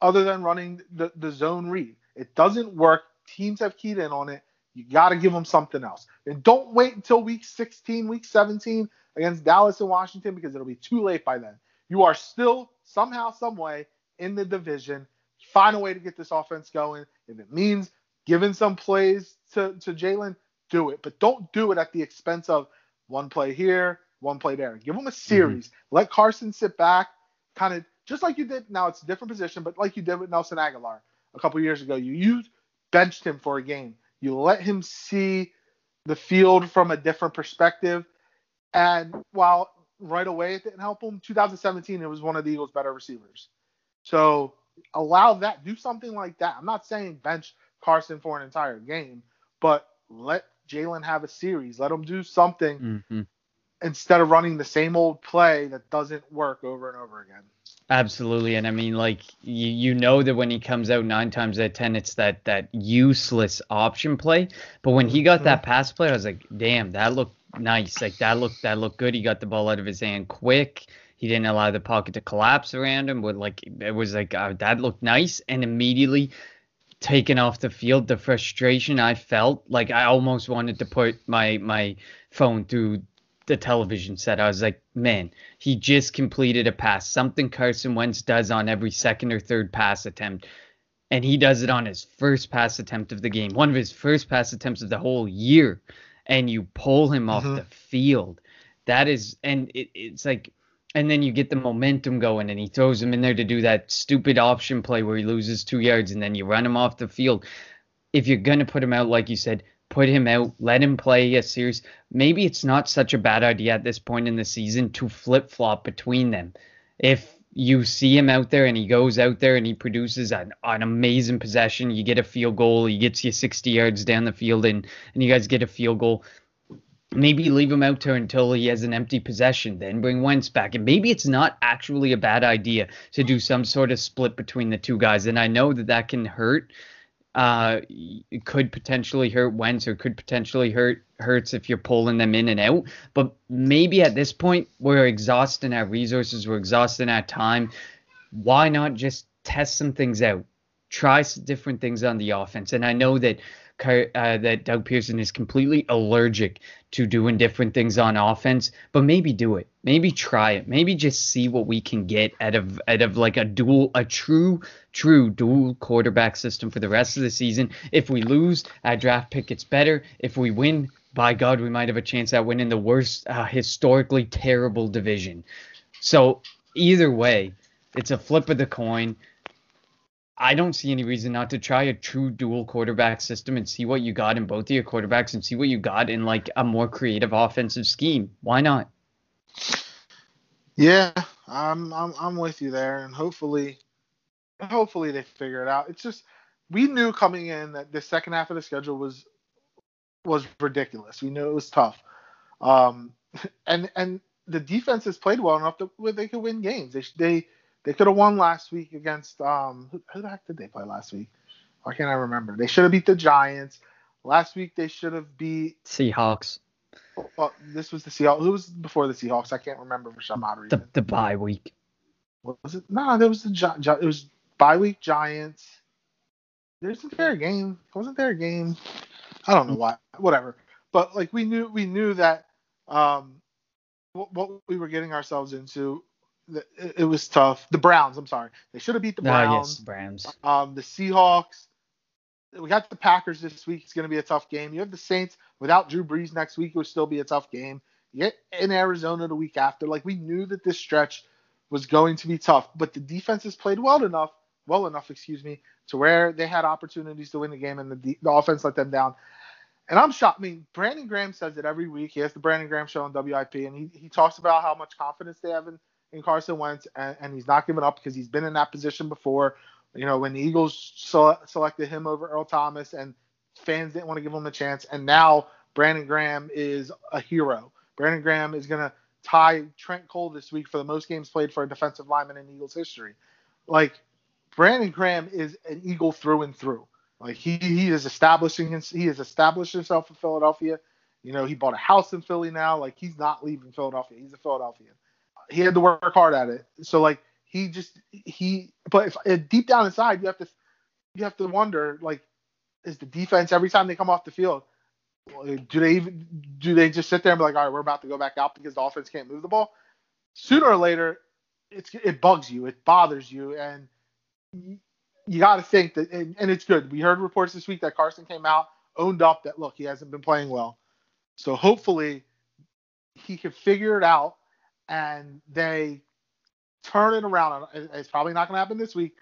other than running the, the zone read. It doesn't work. Teams have keyed in on it. You got to give him something else. And don't wait until week 16, week 17 against Dallas and Washington because it'll be too late by then. You are still somehow, some way in the division. Find a way to get this offense going. If it means giving some plays to, to Jalen, do it, but don't do it at the expense of one play here, one play there. Give them a mm-hmm. series. Mm-hmm. Let Carson sit back, kind of just like you did. Now it's a different position, but like you did with Nelson Agholor a couple years ago. You used benched him for a game. You let him see the field from a different perspective. And while right away it didn't help him, 2017 it was one of the Eagles' better receivers. So allow that. Do something like that. I'm not saying bench Carson for an entire game, but let Jalen have a series. Let him do something mm-hmm. instead of running the same old play that doesn't work over and over again. Absolutely, and I mean, like you, you know that when he comes out nine times out of ten, it's that that useless option play. But when he got mm-hmm. that pass play, I was like, damn, that looked nice. Like that looked that looked good. He got the ball out of his hand quick. He didn't allow the pocket to collapse around him. But like it was like uh, that looked nice, and immediately taken off the field, the frustration I felt, like I almost wanted to put my my phone through the television set. I was like, man, he just completed a pass, something Carson Wentz does on every second or third pass attempt. And he does it on his first pass attempt of the game, one of his first pass attempts of the whole year. And you pull him off mm-hmm. the field. That is, and it, it's like and then you get the momentum going and he throws him in there to do that stupid option play where he loses two yards and then you run him off the field. If you're going to put him out, like you said, put him out, let him play a series. Maybe it's not such a bad idea at this point in the season to flip flop between them. If you see him out there and he goes out there and he produces an, an amazing possession, you get a field goal, he gets you 60 yards down the field and, and you guys get a field goal maybe leave him out there until he has an empty possession, then bring Wentz back. And maybe it's not actually a bad idea to do some sort of split between the two guys. And I know that that can hurt. Uh, it could potentially hurt Wentz or could potentially hurt Hurts if you're pulling them in and out. But maybe at this point we're exhausting our resources, we're exhausting our time. Why not just test some things out, try some different things on the offense. And I know that uh, that Doug Pederson is completely allergic to doing different things on offense, but maybe do it. Maybe try it. Maybe just see what we can get out of out of like a dual, a true, true dual quarterback system for the rest of the season. If we lose, our draft pick gets better. If we win, by God, we might have a chance at winning the worst, uh, historically terrible division. So either way, it's a flip of the coin. I don't see any reason not to try a true dual quarterback system and see what you got in both of your quarterbacks and see what you got in like a more creative offensive scheme. Why not? Yeah, I'm I'm I'm with you there, and hopefully, hopefully they figure it out. It's just we knew coming in that the second half of the schedule was was ridiculous. We knew it was tough, um, (laughs) and and the defense has played well enough that they could win games. They they they could have won last week against um who, who, the heck did they play last week? Why can't I remember? They should have beat the Giants last week. They should have beat Seahawks. Well, this was the Seahawks. Who was before the Seahawks? I can't remember for some odd reason. The, the bye week. What was it? No, there was the Gi- it was bye week Giants. Fair a game? Wasn't there a game? I don't know why. Whatever. But like we knew we knew that um what, what we were getting ourselves into it, was tough. The Browns, I'm sorry. They should have beat the Browns. Uh, yes, Browns. Um the Seahawks. We got the Packers this week. It's going to be a tough game. You have the Saints without Drew Brees next week. It would still be a tough game. You get in Arizona the week after. Like we knew that this stretch was going to be tough, but the defense has played well enough, well enough, excuse me, to where they had opportunities to win the game and the, the offense let them down. And I'm shocked. I mean, Brandon Graham says it every week. He has the Brandon Graham show on WIP, and he, he talks about how much confidence they have in, in Carson Wentz, and, and he's not giving up because he's been in that position before. You know, when the Eagles selected him over Earl Thomas, and fans didn't want to give him a chance, and now Brandon Graham is a hero. Brandon Graham is going to tie Trent Cole this week for the most games played for a defensive lineman in Eagles history. Like, Brandon Graham is an Eagle through and through. Like he he is establishing he has established himself in Philadelphia. You know, he bought a house in Philly now. Like he's not leaving Philadelphia. He's a Philadelphian. He had to work hard at it. So like he just he but if, if deep down inside you have to you have to wonder like is the defense every time they come off the field do they even do they just sit there and be like all right we're about to go back out because the offense can't move the ball sooner or later it's it bugs you it bothers you and you got to think that, and, and, it's good. We heard reports this week that Carson came out, owned up that look, he hasn't been playing well. So hopefully he can figure it out and they turn it around. It's probably not going to happen this week,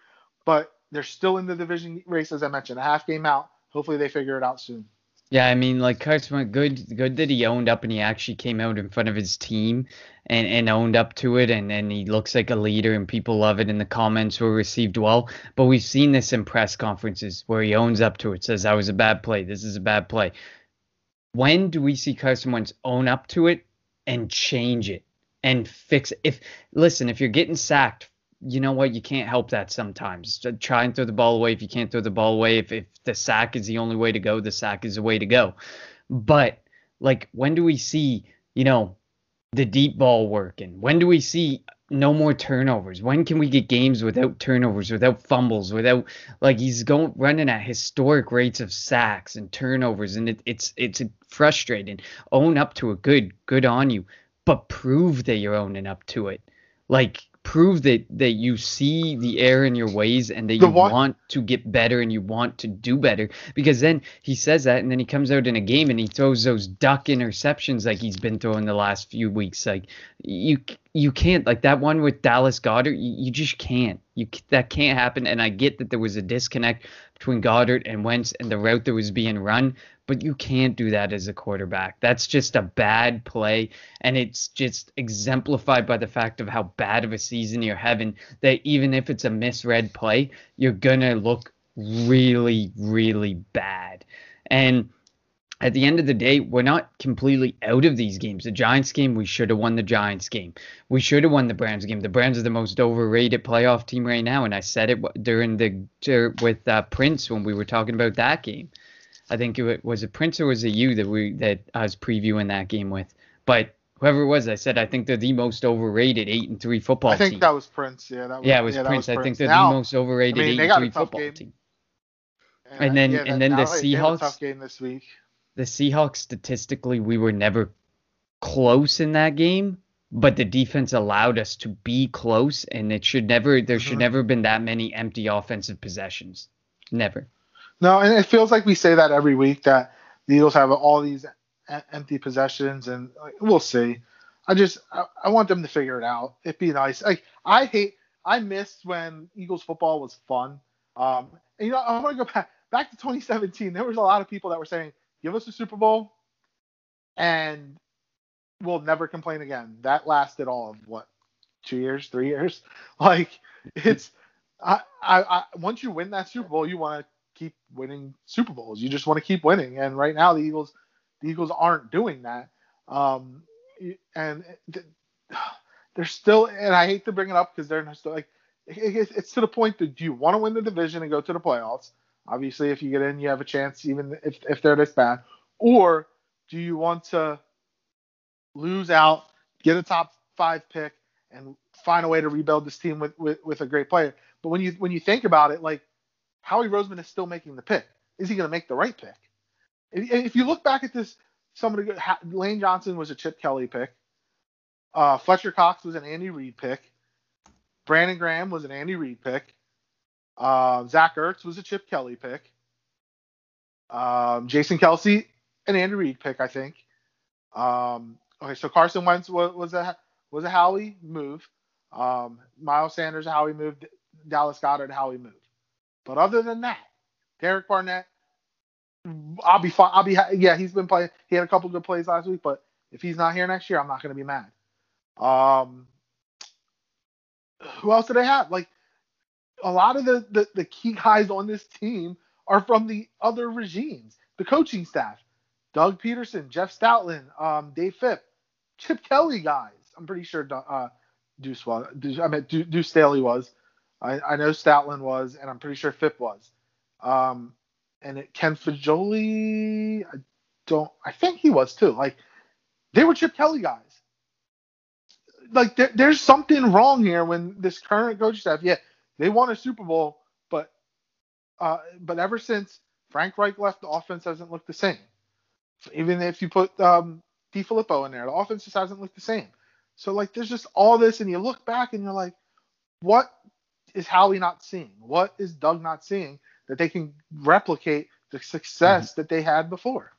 but they're still in the division race, as I mentioned, a half game out. Hopefully they figure it out soon. Yeah, I mean, like Carson, good, good that he owned up and he actually came out in front of his team and, and owned up to it, and, and he looks like a leader, and people love it, and the comments were received well. But we've seen this in press conferences where he owns up to it, says that was a bad play, this is a bad play. When do we see Carson Wentz own up to it and change it and fix it? If listen, if you're getting sacked you know what? You can't help that sometimes. Uh, try and throw the ball away if you can't throw the ball away. If, if the sack is the only way to go, the sack is the way to go. But like, when do we see, you know, the deep ball working? When do we see no more turnovers? When can we get games without turnovers, without fumbles, without like he's going running at historic rates of sacks and turnovers, and it, it's it's frustrating. Own up to a good, good on you, but prove that you're owning up to it. Like prove that that you see the error in your ways and that you one, want to get better and you want to do better. Because then he says that and then he comes out in a game and he throws those duck interceptions like he's been throwing the last few weeks. Like you you can't like that one with Dallas Goedert you, you just can't. You that can't happen. And I get that there was a disconnect between Goedert and Wentz and the route that was being run but you can't do that as a quarterback. That's just a bad play, and it's just exemplified by the fact of how bad of a season you're having. That even if it's a misread play, you're gonna look really, really bad. And at the end of the day, we're not completely out of these games. The Giants game, we should have won the Giants game. We should have won the Browns game. The Browns are the most overrated playoff team right now, and I said it during the with uh, Prince when we were talking about that game. I think it was a Prince or was it you that we that I was previewing that game with. But whoever it was, I said I think they're the most overrated eight and three football team. I think team. that was Prince. Yeah, that was, yeah, it was that Prince. I think they're Now- the most overrated I mean, eight and three football game. team. And, then- yeah, and then the now they- they have a Seahawks- tough game this week. The Seahawks statistically, we were never close in that game, but the defense allowed us to be close, and it should never there should Mhm. never have been that many empty offensive possessions. Never. No, and it feels like we say that every week that the Eagles have all these empty possessions, and like, we'll see. I just I, I want them to figure it out. It'd be nice. Like I hate I missed when Eagles football was fun. Um, and, you know I want to go back back to 2017. There was a lot of people that were saying, "Give us a Super Bowl," and we'll never complain again. That lasted all of what two years, three years. (laughs) Like it's I, I, I once you win that Super Bowl, you want to keep winning Super Bowls. You just want to keep winning. And right now, the Eagles, the Eagles aren't doing that. Um, and they're still, and I hate to bring it up because they're still like, it's, to the point that do you want to win the division and go to the playoffs? Obviously, if you get in, you have a chance, even if, if they're this bad. Or do you want to lose out, get a top five pick, and find a way to rebuild this team with, with, with a great player? But when you when you think about it, like Howie Roseman is still making the pick. Is he going to make the right pick? If, you look back at this, some of the Ha- Lane Johnson was a Chip Kelly pick. Uh, Fletcher Cox was an Andy Reid pick. Brandon Graham was an Andy Reid pick. Uh, Zach Ertz was a Chip Kelly pick. Um, Jason Kelce, an Andy Reid pick, I think. Um, okay, so Carson Wentz was, was a was a Howie move. Um, Miles Sanders, a Howie move. Dallas Goedert, a Howie move. But other than that, Derek Barnett, I'll be fine. I'll be yeah. He's been playing. He had a couple good plays last week, but if he's not here next year, I'm not going to be mad. Um, who else do they have? Like a lot of the, the the key guys on this team are from the other regimes, the coaching staff. Doug Pederson, Jeff Stoutland, um, Dave Fipp, Chip Kelly guys. I'm pretty sure uh, Duce was. Duce, I mean Duce Staley was. I, I know Stoutland was, and I'm pretty sure Fipp was. Um, and it, Ken Flajole, I don't. I think he was too. Like they were Chip Kelly guys. Like there, there's something wrong here when this current coaching staff, yeah, they won a Super Bowl, but uh, but ever since Frank Reich left, the offense hasn't looked the same. Even if you put um, DeFilippo in there, the offense just hasn't looked the same. So like, there's just all this, and you look back and you're like, what is Howie not seeing? What is Doug not seeing that they can replicate the success mm-hmm. that they had before?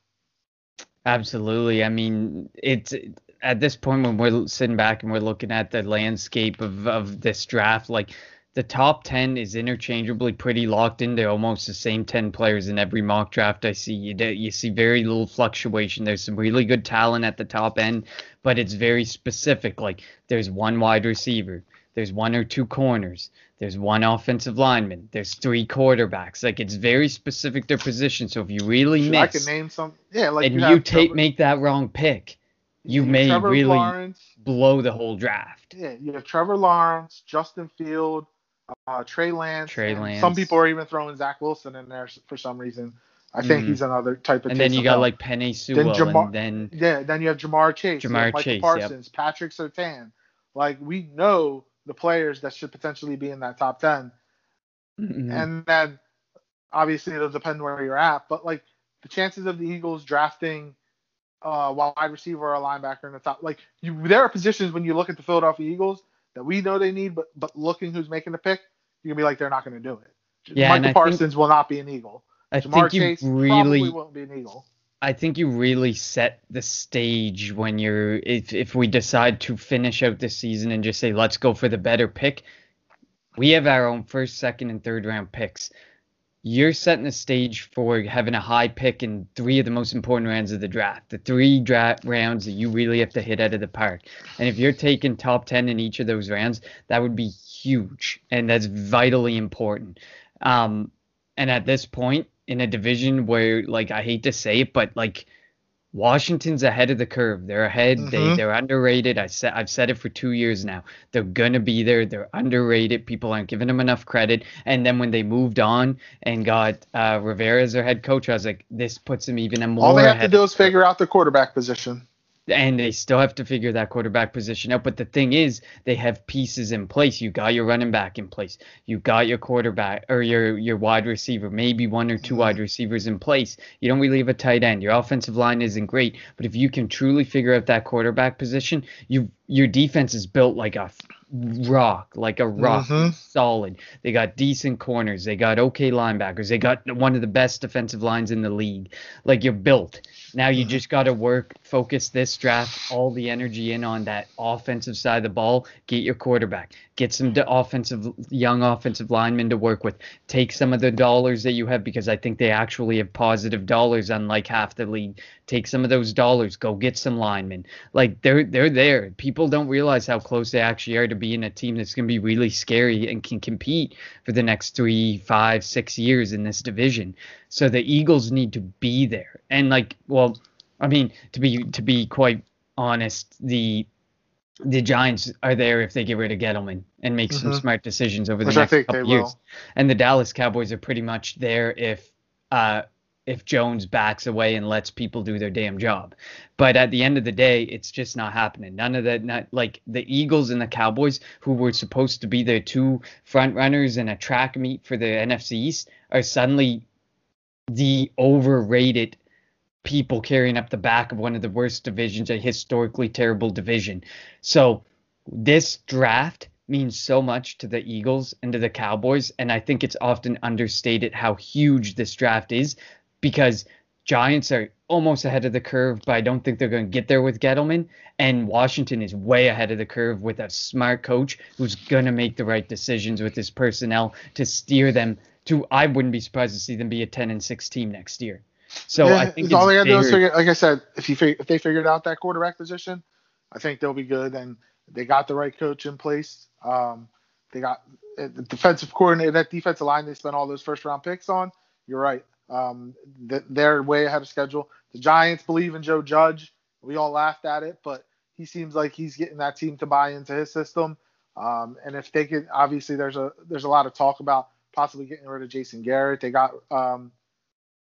Absolutely. I mean, it's at this point when we're sitting back and we're looking at the landscape of, of this draft, like the top 10 is interchangeably pretty locked into almost the same 10 players in every mock draft I see. You, you see very little fluctuation. There's some really good talent at the top end, but it's very specific. Like there's one wide receiver, there's one or two corners, there's one offensive lineman, there's three quarterbacks. Like it's very specific their position. So if you really Should miss, I can name some. Yeah, like and you, you, take Trevor, make that wrong pick, you have may Trevor really Lawrence. blow the whole draft. Yeah, you have Trevor Lawrence, Justin Field, uh, Trey Lance. Trey Lance. Some people are even throwing Zach Wilson in there for some reason. I think Mhm. he's another type of. And then you got like Penei Sewell, Ja'Marr- and then Yeah, then you have Ja'Marr Chase, Ja'Marr Chase, yep. Parsons, Patrick Surtain. Like we know the players that should potentially be in that top ten, Mhm. and then obviously it'll depend where you're at. But like the chances of the Eagles drafting uh, wide receiver or a linebacker in the top, like you, there are positions when you look at the Philadelphia Eagles that we know they need, but but looking who's making the pick, you can be like they're not going to do it. Yeah, Michael I think- Parsons will not be an Eagle. I Ja'Marr think you Chase probably really won't be an Eagle. I think you really set the stage when you're if if we decide to finish out this season and just say let's go for the better pick. We have our own first, second, and third round picks. You're setting the stage for having a high pick in three of the most important rounds of the draft. The three draft rounds that you really have to hit out of the park. And if you're taking top ten in each of those rounds, that would be huge, and that's vitally important. Um, and at this point in a division where like I hate to say it, but like Washington's ahead of the curve. They're ahead. They Mhm. they're underrated. I said I've said it for two years now. They're gonna be there. They're underrated. People aren't giving them enough credit. And then when they moved on and got uh, Rivera as their head coach, I was like, this puts them even more All they have to do is figure out the quarterback position. And they still have to figure that quarterback position out. But the thing is, they have pieces in place. You got your running back in place. You got your quarterback or your your wide receiver, maybe one or two mm-hmm. wide receivers in place. You don't really have a tight end. Your offensive line isn't great, but if you can truly figure out that quarterback position, you your defense is built like a rock, like a rock, Mhm. solid. They got decent corners. They got okay linebackers. They got one of the best defensive lines in the league. Like you're built. Now you Mhm. just got to work, focus this draft, all the energy in on that offensive side of the ball. Get your quarterback. Get some offensive, young offensive linemen to work with. Take some of the dollars that you have because I think they actually have positive dollars, unlike half the league. Take some of those dollars. Go get some linemen. Like they're they're there. People don't realize how close they actually are to being a team that's going to be really scary and can compete for the next three, five, six years in this division. So the Eagles need to be there. And like, well, I mean, to be to be quite honest, the the Giants are there if they get rid of Gettleman and make some Mhm. smart decisions over the Which next couple years. will. And the Dallas Cowboys are pretty much there if uh if Jones backs away and lets people do their damn job. But at the end of the day, it's just not happening. None of that not like the Eagles and the Cowboys who were supposed to be their two front runners in a track meet for the NFC East are suddenly the overrated people carrying up the back of one of the worst divisions, a historically terrible division. So this draft means so much to the Eagles and to the Cowboys, and I think it's often understated how huge this draft is because Giants are almost ahead of the curve, but I don't think they're going to get there with Gettleman. And Washington is way ahead of the curve with a smart coach who's going to make the right decisions with his personnel to steer them to. I wouldn't be surprised to see them be a 10 and 6 team next year. So Yeah, I think all they got to do is figure. Like I said, if you fig- if they figured out that quarterback position, I think they'll be good. And they got the right coach in place. Um, they got uh, the defensive coordinator, that defensive line they spent all those first round picks on. You're right. Um, th- they're way ahead of schedule. The Giants believe in Joe Judge. We all laughed at it, but he seems like he's getting that team to buy into his system. Um, and if they could, obviously, there's a there's a lot of talk about possibly getting rid of Jason Garrett. They got um,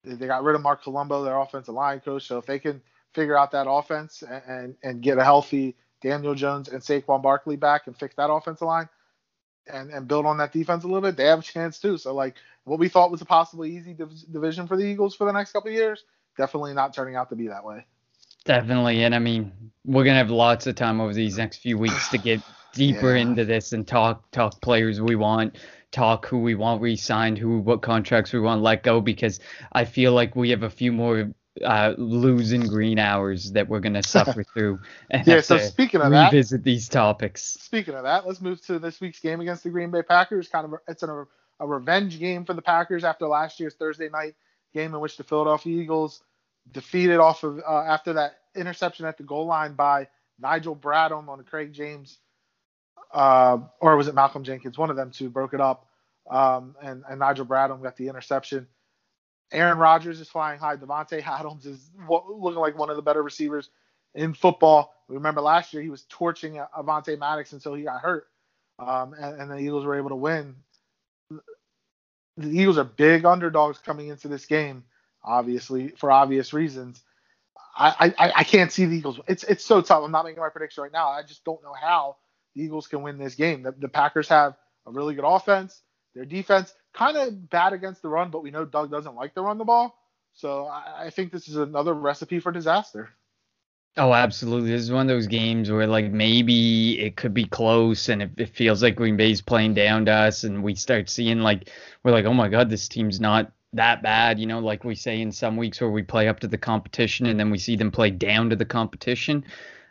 they got rid of Marc Colombo, their offensive line coach. So if they can figure out that offense and, and, and get a healthy Daniel Jones and Saquon Barkley back and fix that offensive line and, and build on that defense a little bit, they have a chance too. So like what we thought was a possibly easy div- division for the Eagles for the next couple of years, definitely not turning out to be that way. Definitely. And I mean, we're gonna have lots of time over these next few weeks to get (sighs) deeper Yeah. into this and talk talk players we want, talk who we want re-signed, who what contracts we want let go, because I feel like we have a few more uh, losing green hours that we're gonna suffer (laughs) through. And Yeah. So speaking of that, revisit these topics. Speaking of that, let's move to this week's game against the Green Bay Packers. Kind of, it's an, a revenge game for the Packers after last year's Thursday night game in which the Philadelphia Eagles defeated off of uh, after that interception at the goal line by Nigel Bradham on Craig James, uh, or was it Malcolm Jenkins? One of them two broke it up, um, and, and Nigel Bradham got the interception. Aaron Rodgers is flying high. Davante Adams is looking like one of the better receivers in football. Remember last year he was torching Avonte Maddox until he got hurt, um, and, and the Eagles were able to win. The Eagles are big underdogs coming into this game, obviously for obvious reasons. I, I, I can't see the Eagles. It's it's so tough. I'm not making my prediction right now. I just don't know how the Eagles can win this game. The, the Packers have a really good offense. Their defense kind of bad against the run, but we know Doug doesn't like to run the ball. So I, I think this is another recipe for disaster. Oh, absolutely. This is one of those games where like maybe it could be close and it, it feels like Green Bay's playing down to us and we start seeing like we're like, oh my God, this team's not that bad, you know, like we say in some weeks where we play up to the competition and then we see them play down to the competition.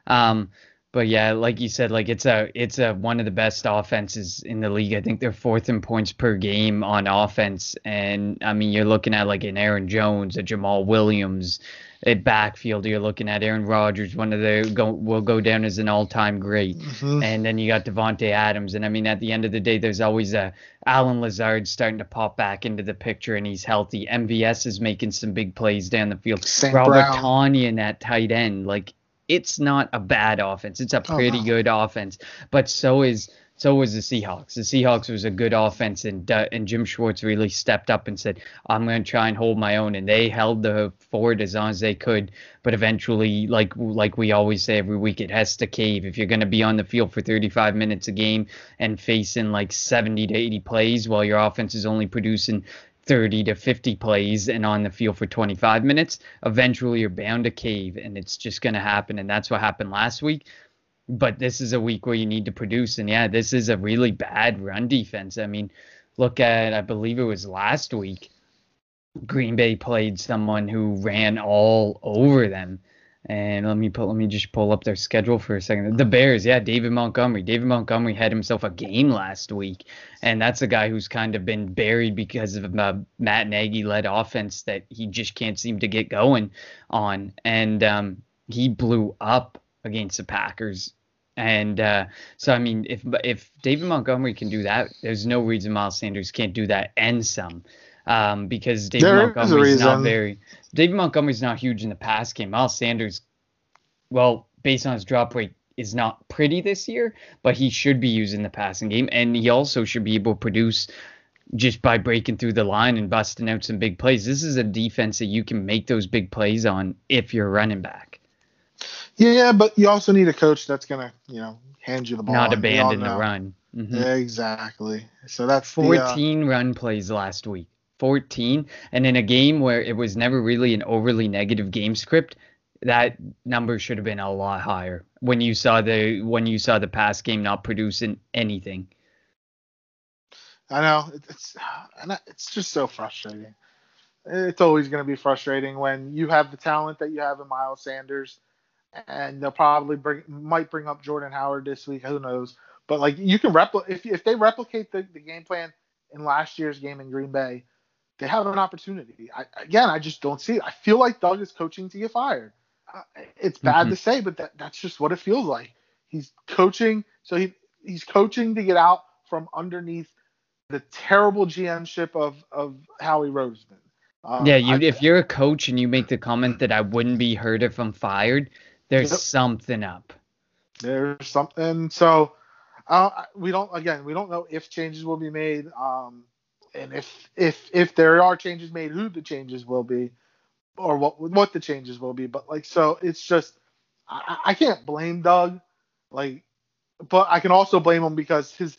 Um, but yeah, like you said, like it's a it's a one of the best offenses in the league. I think they're fourth in points per game on offense, and I mean you're looking at like an Aaron Jones, a Jamaal Williams, at backfield. You're looking at Aaron Rodgers, one of the go will go down as an all-time great, Mm-hmm. and then you got Davante Adams, and I mean at the end of the day, there's always a Allen Lazard starting to pop back into the picture, and he's healthy. MVS is making some big plays down the field. St. Robert Brown. Tonyan at tight end, like it's not a bad offense. It's a Oh, pretty good offense, but so is So was the Seahawks. The Seahawks was a good offense, and uh, and Jim Schwartz really stepped up and said, "I'm going to try and hold my own." And they held the fort as long as they could, but eventually, like like we always say every week, it has to cave. If you're going to be on the field for 35 minutes a game and facing like 70 to 80 plays while your offense is only producing 30 to 50 plays and on the field for 25 minutes, eventually you're bound to cave and it's just going to happen. And that's what happened last week. But this is a week where you need to produce. And yeah, this is a really bad run defense. I mean, look at, I believe it was last week, Green Bay played someone who ran all over them. And let me let me just pull up their schedule for a second. The Bears, yeah, David Montgomery. David Montgomery had himself a game last week, and that's a guy who's kind of been buried because of a Matt Nagy-led offense that he just can't seem to get going on. And um, he blew up against the Packers. And uh, so, I mean, if if David Montgomery can do that, there's no reason Miles Sanders can't do that and some um, because David there Montgomery's not very David Montgomery's not huge in the pass game. Miles Sanders, well, based on his drop rate, is not pretty this year, but he should be used in the passing game, and he also should be able to produce just by breaking through the line and busting out some big plays. This is a defense that you can make those big plays on if you're running back. Yeah, but you also need a coach that's gonna, you know, hand you the ball. Not abandon the run. Mm-hmm. Yeah, exactly. So that's 14 the, uh, run plays last week. 14 and in a game where it was never really an overly negative game script that number should have been a lot higher when you saw the when you saw the pass game not producing anything. I know. It's it's just so frustrating. It's always going to be frustrating when you have the talent that you have in miles sanders and they'll probably bring might bring up jordan howard this week who knows? But like you can replicate if, if they replicate the, the game plan in last year's game in green bay they have an opportunity. I, again, I just don't see it. I feel like Doug is coaching to get fired. Uh, it's bad mm-hmm. to say, but that, that's just what it feels like. He's coaching, so he he's coaching to get out from underneath the terrible GMship of of Howie Roseman. Um, yeah, you, I, if you're a coach and you make the comment that I wouldn't be hurt if I'm fired, there's yep. something up. There's something. So uh, we don't again we don't know if changes will be made. Um, and if if if there are changes made, who the changes will be, or what what the changes will be. But like so, it's just I, I can't blame Doug, like, but I can also blame him because his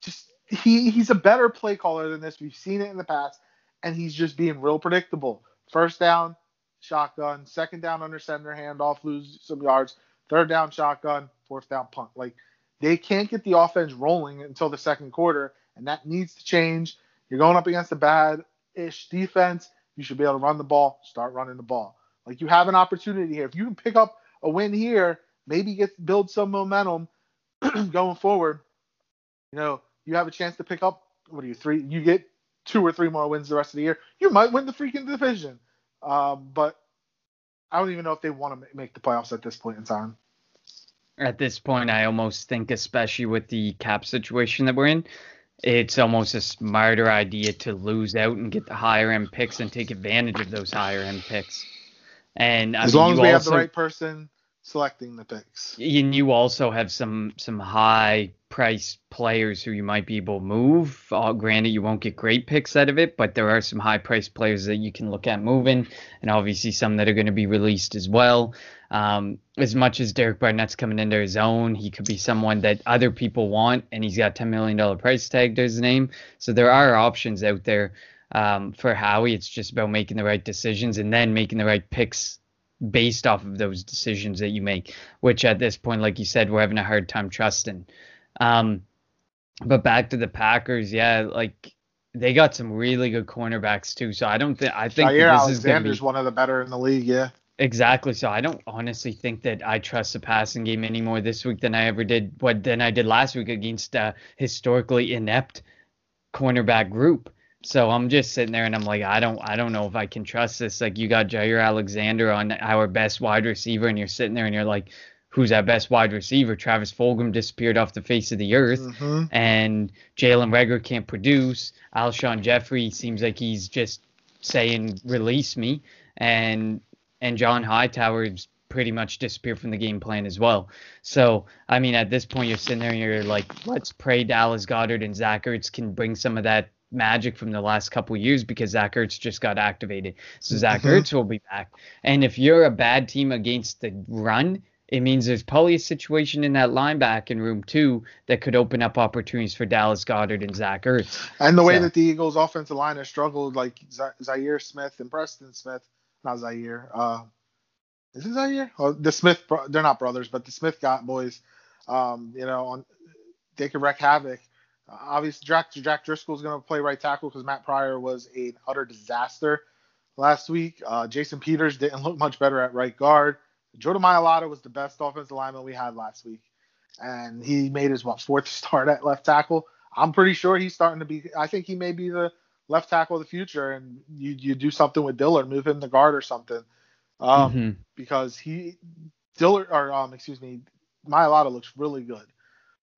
just he he's a better play caller than this. We've seen it in the past, and he's just being real predictable. First down, shotgun. Second down under center, handoff, lose some yards. Third down, shotgun. Fourth down, punt. Like they can't get the offense rolling until the second quarter, and that needs to change. You're going up against a bad ish defense. You should be able to run the ball, start running the ball. Like you have an opportunity here. If you can pick up a win here, maybe get build some momentum (clears throat) going forward, you know, you have a chance to pick up what are you three you get two or three more wins the rest of the year. You might win the freaking division. Um, but I don't even know if they want to make the playoffs at this point in time. At this point, I almost think, especially with the cap situation that we're in, it's almost a smarter idea to lose out and get the higher end picks and take advantage of those higher end picks. And I as mean, long as we also, have the right person selecting the picks, and you also have some some high price players who you might be able to move. Uh, granted, you won't get great picks out of it, but there are some high price players that you can look at moving, and obviously some that are going to be released as well. Um, as much as Derek Barnett's coming into his own, he could be someone that other people want, and he's got $10 million price tag to his name. So there are options out there um, for Howie. It's just about making the right decisions and then making the right picks based off of those decisions that you make, which at this point, like you said, we're having a hard time trusting. Um, but back to the Packers, yeah, like they got some really good cornerbacks too. So I don't think I think Jaire this Alexander's is be, one of the better in the league. Yeah. Exactly. So I don't honestly think that I trust the passing game anymore this week than I ever did what than I did last week against a historically inept cornerback group. So I'm just sitting there and I'm like, I don't I don't know if I can trust this. Like you got Jaire Alexander on our best wide receiver and you're sitting there and you're like, who's our best wide receiver? Travis Fulgham disappeared off the face of the earth mm-hmm. and Jalen Reagor can't produce. Alshon Jeffery seems like he's just saying release me and and John Hightower's pretty much disappeared from the game plan as well. So, I mean, at this point, you're sitting there and you're like, let's pray Dallas Goedert and Zach Ertz can bring some of that magic from the last couple years because Zach Ertz just got activated. So Zach mm-hmm. Ertz will be back. And if you're a bad team against the run, it means there's probably a situation in that linebacking room too that could open up opportunities for Dallas Goedert and Zach Ertz. And the way that the Eagles' offensive line has struggled, like Zaire Smith and Preston Smith, not Zaire. Uh, is it Zaire? Oh, the Smith, they're not brothers, but the Smith got boys. Um, you know, on they could wreak havoc. Uh, obviously, Jack, Jack Driscoll is going to play right tackle because Matt Pryor was an utter disaster last week. Uh, Jason Peters didn't (laughs) look much better at right guard. Jordan Mailata was the best offensive lineman we had last week, and he made his what fourth (laughs) start at left tackle. I'm pretty sure he's starting to be. I think he may be the left tackle of the future, and you you do something with Dillard, move him to guard or something, um, mm-hmm. because he Dillard or um excuse me, Mailata looks really good.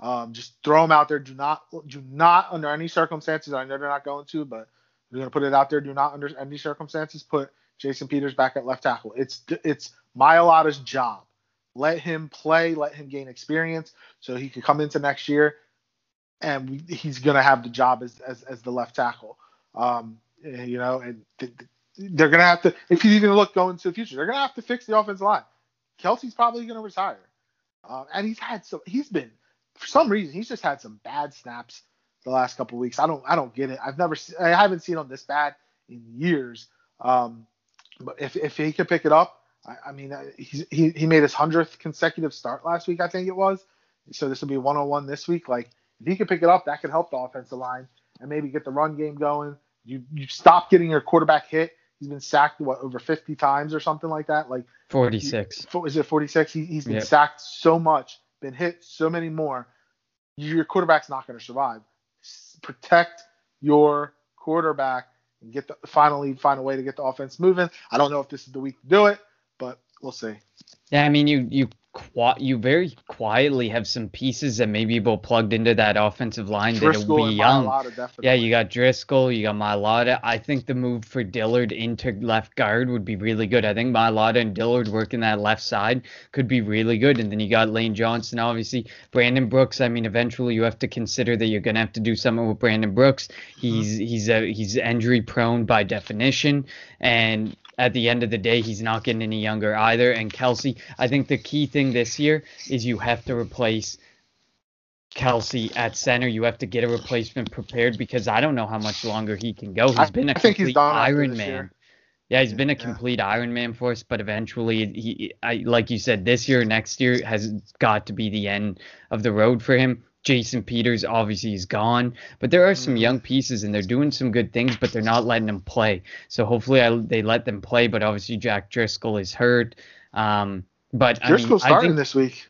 Um, just throw him out there. Do not do not under any circumstances. I know they're not going to, but we're gonna put it out there. Do not under any circumstances put Jason Peters back at left tackle. It's it's Mailata's job. Let him play, let him gain experience so he can come into next year and we, he's going to have the job as, as, as the left tackle. Um, you know, and th- they're going to have to, if you even look going into the future, they're going to have to fix the offensive line. Kelce's probably going to retire. Uh, and he's had so he's been for some reason he's just had some bad snaps the last couple weeks. I don't I don't get it. I've never I haven't seen him this bad in years. Um, but if if he could pick it up, I, I mean, uh, he, he he made his hundredth consecutive start last week, I think it was. So this will be one on one this week. Like if he could pick it up, that could help the offensive line and maybe get the run game going. You you stop getting your quarterback hit. He's been sacked what over 50 times or something like that. Like 46. He, is it 46? He, has been yep. sacked so much, been hit so many more. Your quarterback's not going to survive. Protect your quarterback and get the finally find a way to get the offense moving. I don't know if this is the week to do it we'll see. Yeah, I mean, you you you very quietly have some pieces that maybe will plugged into that offensive line Driscoll that'll be young. Mailata, yeah, you got Driscoll, you got Mailata. I think the move for Dillard into left guard would be really good. I think Mailata and Dillard working that left side could be really good. And then you got Lane Johnson, obviously. Brandon Brooks. I mean, eventually you have to consider that you're gonna have to do something with Brandon Brooks. He's mm-hmm. he's a he's injury prone by definition, and at the end of the day, he's not getting any younger either. And Kelce, I think the key thing this year is you have to replace Kelce at center. You have to get a replacement prepared because I don't know how much longer he can go. He's been a complete Iron Man. Year. Yeah, he's been a complete yeah. Iron Man for us, but eventually, he, I, like you said, this year, next year has got to be the end of the road for him. Jason Peters obviously is gone, but there are some mm. young pieces and they're doing some good things, but they're not letting them play. So hopefully I, they let them play. But obviously Jack Driscoll is hurt. Um, but Driscoll's I mean, starting think, this week.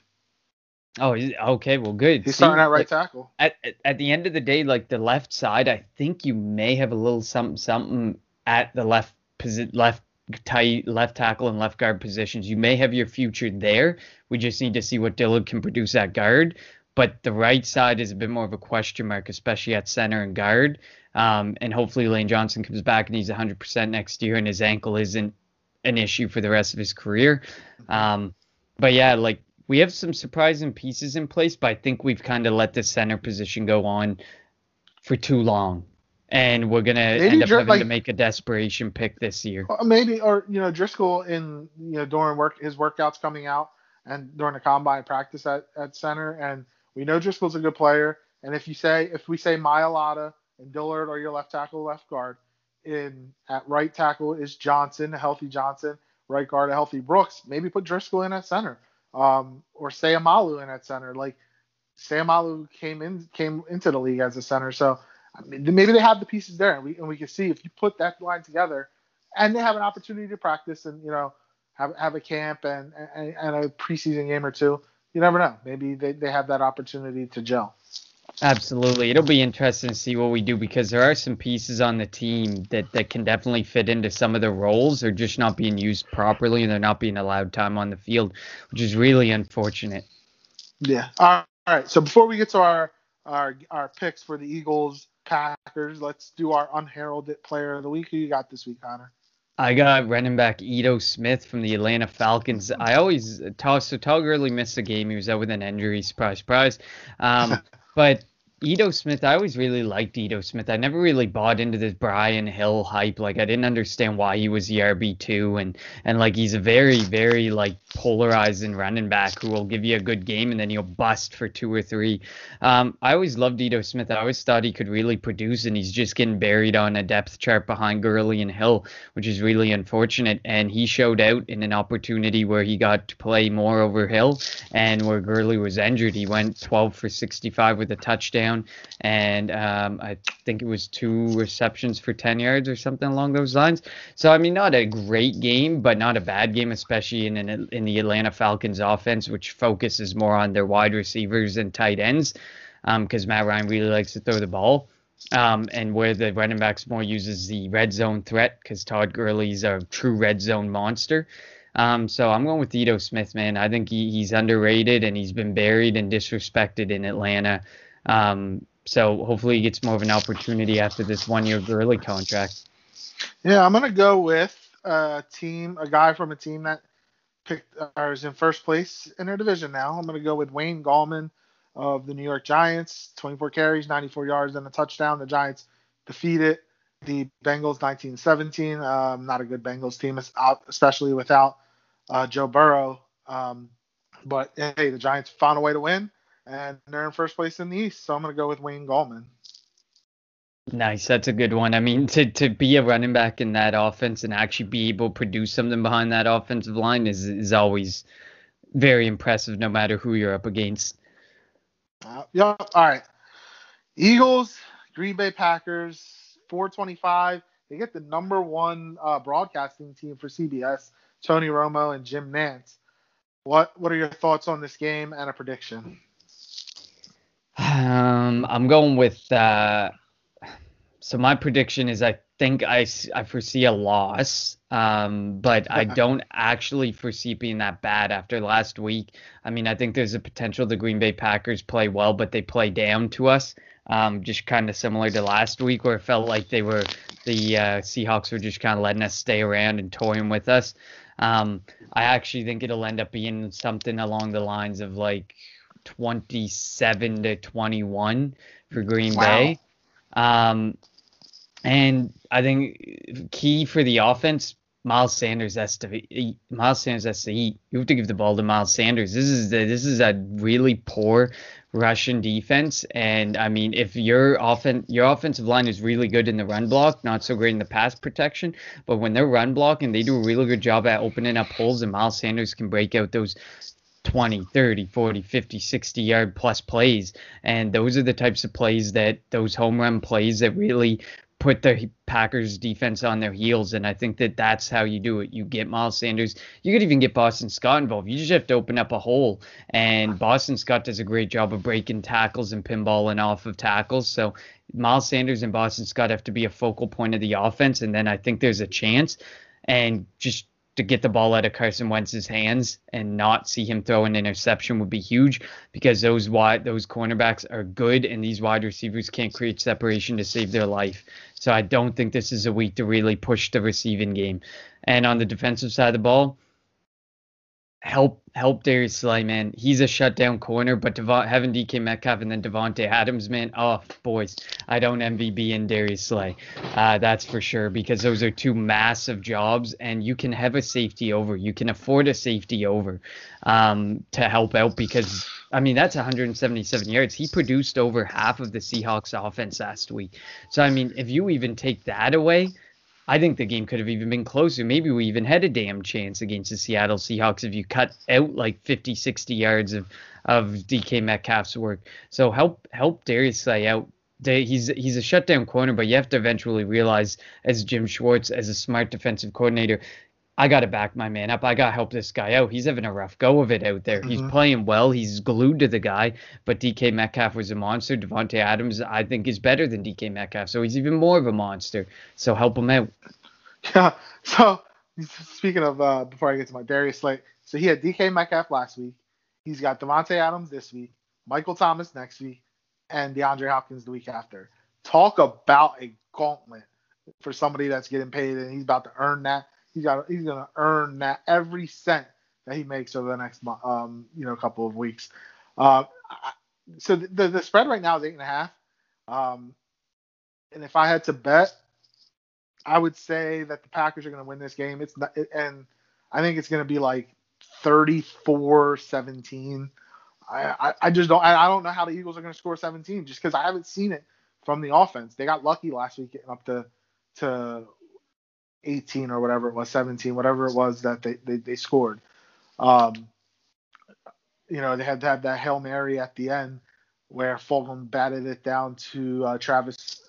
Oh, okay. Well, good. He's See, starting at right like, tackle. At, at the end of the day, like the left side, I think you may have a little something something at the left posi- left tight left tackle and left guard positions. You may have your future there. We just need to see what Dillard can produce at guard but the right side is a bit more of a question mark, especially at center and guard. Um, and hopefully Lane Johnson comes back and he's 100% next year, and his ankle isn't an issue for the rest of his career. Um, but yeah, like we have some surprising pieces in place, but I think we've kind of let the center position go on for too long. And we're gonna maybe end up Dr- having like, to make a desperation pick this year. Maybe, or you know, Driscoll in you know during work his workouts coming out and during the combine practice at, at center, and we know Driscoll's a good player, and if you say if we say Mailata and Dillard are your left tackle, left guard, in at right tackle is Johnson, a healthy Johnson, right guard, a healthy Brooks. Maybe put Driscoll in at center, um, or Seumalo in at center. Like Seumalo came in came into the league as a center, so maybe they have the pieces there, and we and we can see if you put that line together, and they have an opportunity to practice and you know have have a camp and and, and a preseason game or two you never know. Maybe they, they have that opportunity to gel. Absolutely. It'll be interesting to see what we do because there are some pieces on the team that, that can definitely fit into some of the roles. They're just not being used properly and they're not being allowed time on the field, which is really unfortunate. Yeah. All right. So before we get to our our our picks for the Eagles Packers, let's do our unheralded player of the week. Who you got this week, Connor? I got running back Ito Smith from the Atlanta Falcons. I always so Todd Gurley missed the game. He was out with an injury. Surprise, surprise. Um, (laughs) but Ito Smith, I always really liked Ito Smith. I never really bought into this Brian Hill hype. Like I didn't understand why he was the RB two and and like he's a very very like polarizing running back who will give you a good game and then he'll bust for two or three. Um, I always loved Ito Smith. I always thought he could really produce and he's just getting buried on a depth chart behind Gurley and Hill, which is really unfortunate. And he showed out in an opportunity where he got to play more over Hill and where Gurley was injured. He went 12 for 65 with a touchdown and um, I think it was two receptions for 10 yards or something along those lines. So I mean, not a great game, but not a bad game, especially in an, in the Atlanta Falcons offense, which focuses more on their wide receivers and tight ends, because um, Matt Ryan really likes to throw the ball. Um, and where the running backs more uses the red zone threat because Todd Gurley's a true red zone monster. Um, so I'm going with Ito Smith, man. I think he, he's underrated and he's been buried and disrespected in Atlanta. Um, so hopefully he gets more of an opportunity after this one year Gurley contract. Yeah, I'm gonna go with a team, a guy from a team that picked or is in first place in their division now. I'm gonna go with Wayne Gallman of the New York Giants, 24 carries, 94 yards, and a touchdown. The Giants defeated the Bengals 1917. Um, not a good Bengals team, especially without uh, Joe Burrow. Um, but hey, the Giants found a way to win and they're in first place in the East. So I'm going to go with Wayne Gallman. Nice, that's a good one. I mean, to to be a running back in that offense and actually be able to produce something behind that offensive line is is always very impressive, no matter who you're up against. Uh, yeah. All right. Eagles, Green Bay Packers, 425. They get the number one uh, broadcasting team for CBS, Tony Romo and Jim Nantz. What What are your thoughts on this game and a prediction? Um, I'm going with. Uh, so my prediction is I think I, I foresee a loss, um, but I (laughs) don't actually foresee being that bad after last week. I mean, I think there's a potential the Green Bay Packers play well, but they play down to us. Um, just kind of similar to last week, where it felt like they were the uh, Seahawks were just kind of letting us stay around and toying with us. Um, I actually think it'll end up being something along the lines of like 27 to 21 for Green wow. Bay. Um, and I think key for the offense, Miles Sanders has to. Miles Sanders has to eat. You have to give the ball to Miles Sanders. This is the, this is a really poor rushing defense, and I mean, if your offen your offensive line is really good in the run block, not so great in the pass protection, but when they're run blocking, they do a really good job at opening up holes, and Miles Sanders can break out those 20, 30, 40, 50, 60 yard plus plays. And those are the types of plays that those home run plays that really put the Packers defense on their heels. And I think that that's how you do it. You get Miles Sanders. You could even get Boston Scott involved. You just have to open up a hole. And Boston Scott does a great job of breaking tackles and pinballing off of tackles. So Miles Sanders and Boston Scott have to be a focal point of the offense. And then I think there's a chance. And just to get the ball out of Carson Wentz's hands and not see him throw an interception would be huge because those wide those cornerbacks are good and these wide receivers can't create separation to save their life. So I don't think this is a week to really push the receiving game. And on the defensive side of the ball, help help Darius Slay, man. He's a shutdown corner, but Devon, having DK Metcalf and then Davante Adams, man. Oh, boys, I don't envy being Darius Slay. Uh, that's for sure because those are two massive jobs, and you can have a safety over. You can afford a safety over um, to help out because. I mean, that's 177 yards. He produced over half of the Seahawks offense last week. So, I mean, if you even take that away, I think the game could have even been closer. Maybe we even had a damn chance against the Seattle Seahawks if you cut out like 50, 60 yards of, of DK Metcalf's work. So help help Darius Slay out. He's he's a shutdown corner, but you have to eventually realize, as Jim Schwartz, as a smart defensive coordinator, I got to back my man up. I got to help this guy out. He's having a rough go of it out there. Mm-hmm. He's playing well. He's glued to the guy. But DK Metcalf was a monster. Davante Adams, I think, is better than DK Metcalf. So he's even more of a monster. So help him out. Yeah. (laughs) So speaking of, uh, before I get to my Darius Slay, so he had DK Metcalf last week. He's got Davante Adams this week, Michael Thomas next week, and DeAndre Hopkins the week after. Talk about a gauntlet for somebody that's getting paid and he's about to earn that. He's got he's gonna earn that every cent that he makes over the next um you know couple of weeks. Uh, so the the spread right now is eight and a half. Um, and if I had to bet, I would say that the Packers are going to win this game. It's not, and I think it's going to be like 34-17. I, I, I just don't I, I don't know how the Eagles are going to score 17 just because I haven't seen it from the offense. They got lucky last week getting up to to 18 or whatever it was, 17, whatever it was that they they, they scored. Um, you know, they had to have that hail mary at the end where Fulgham batted it down to uh, Travis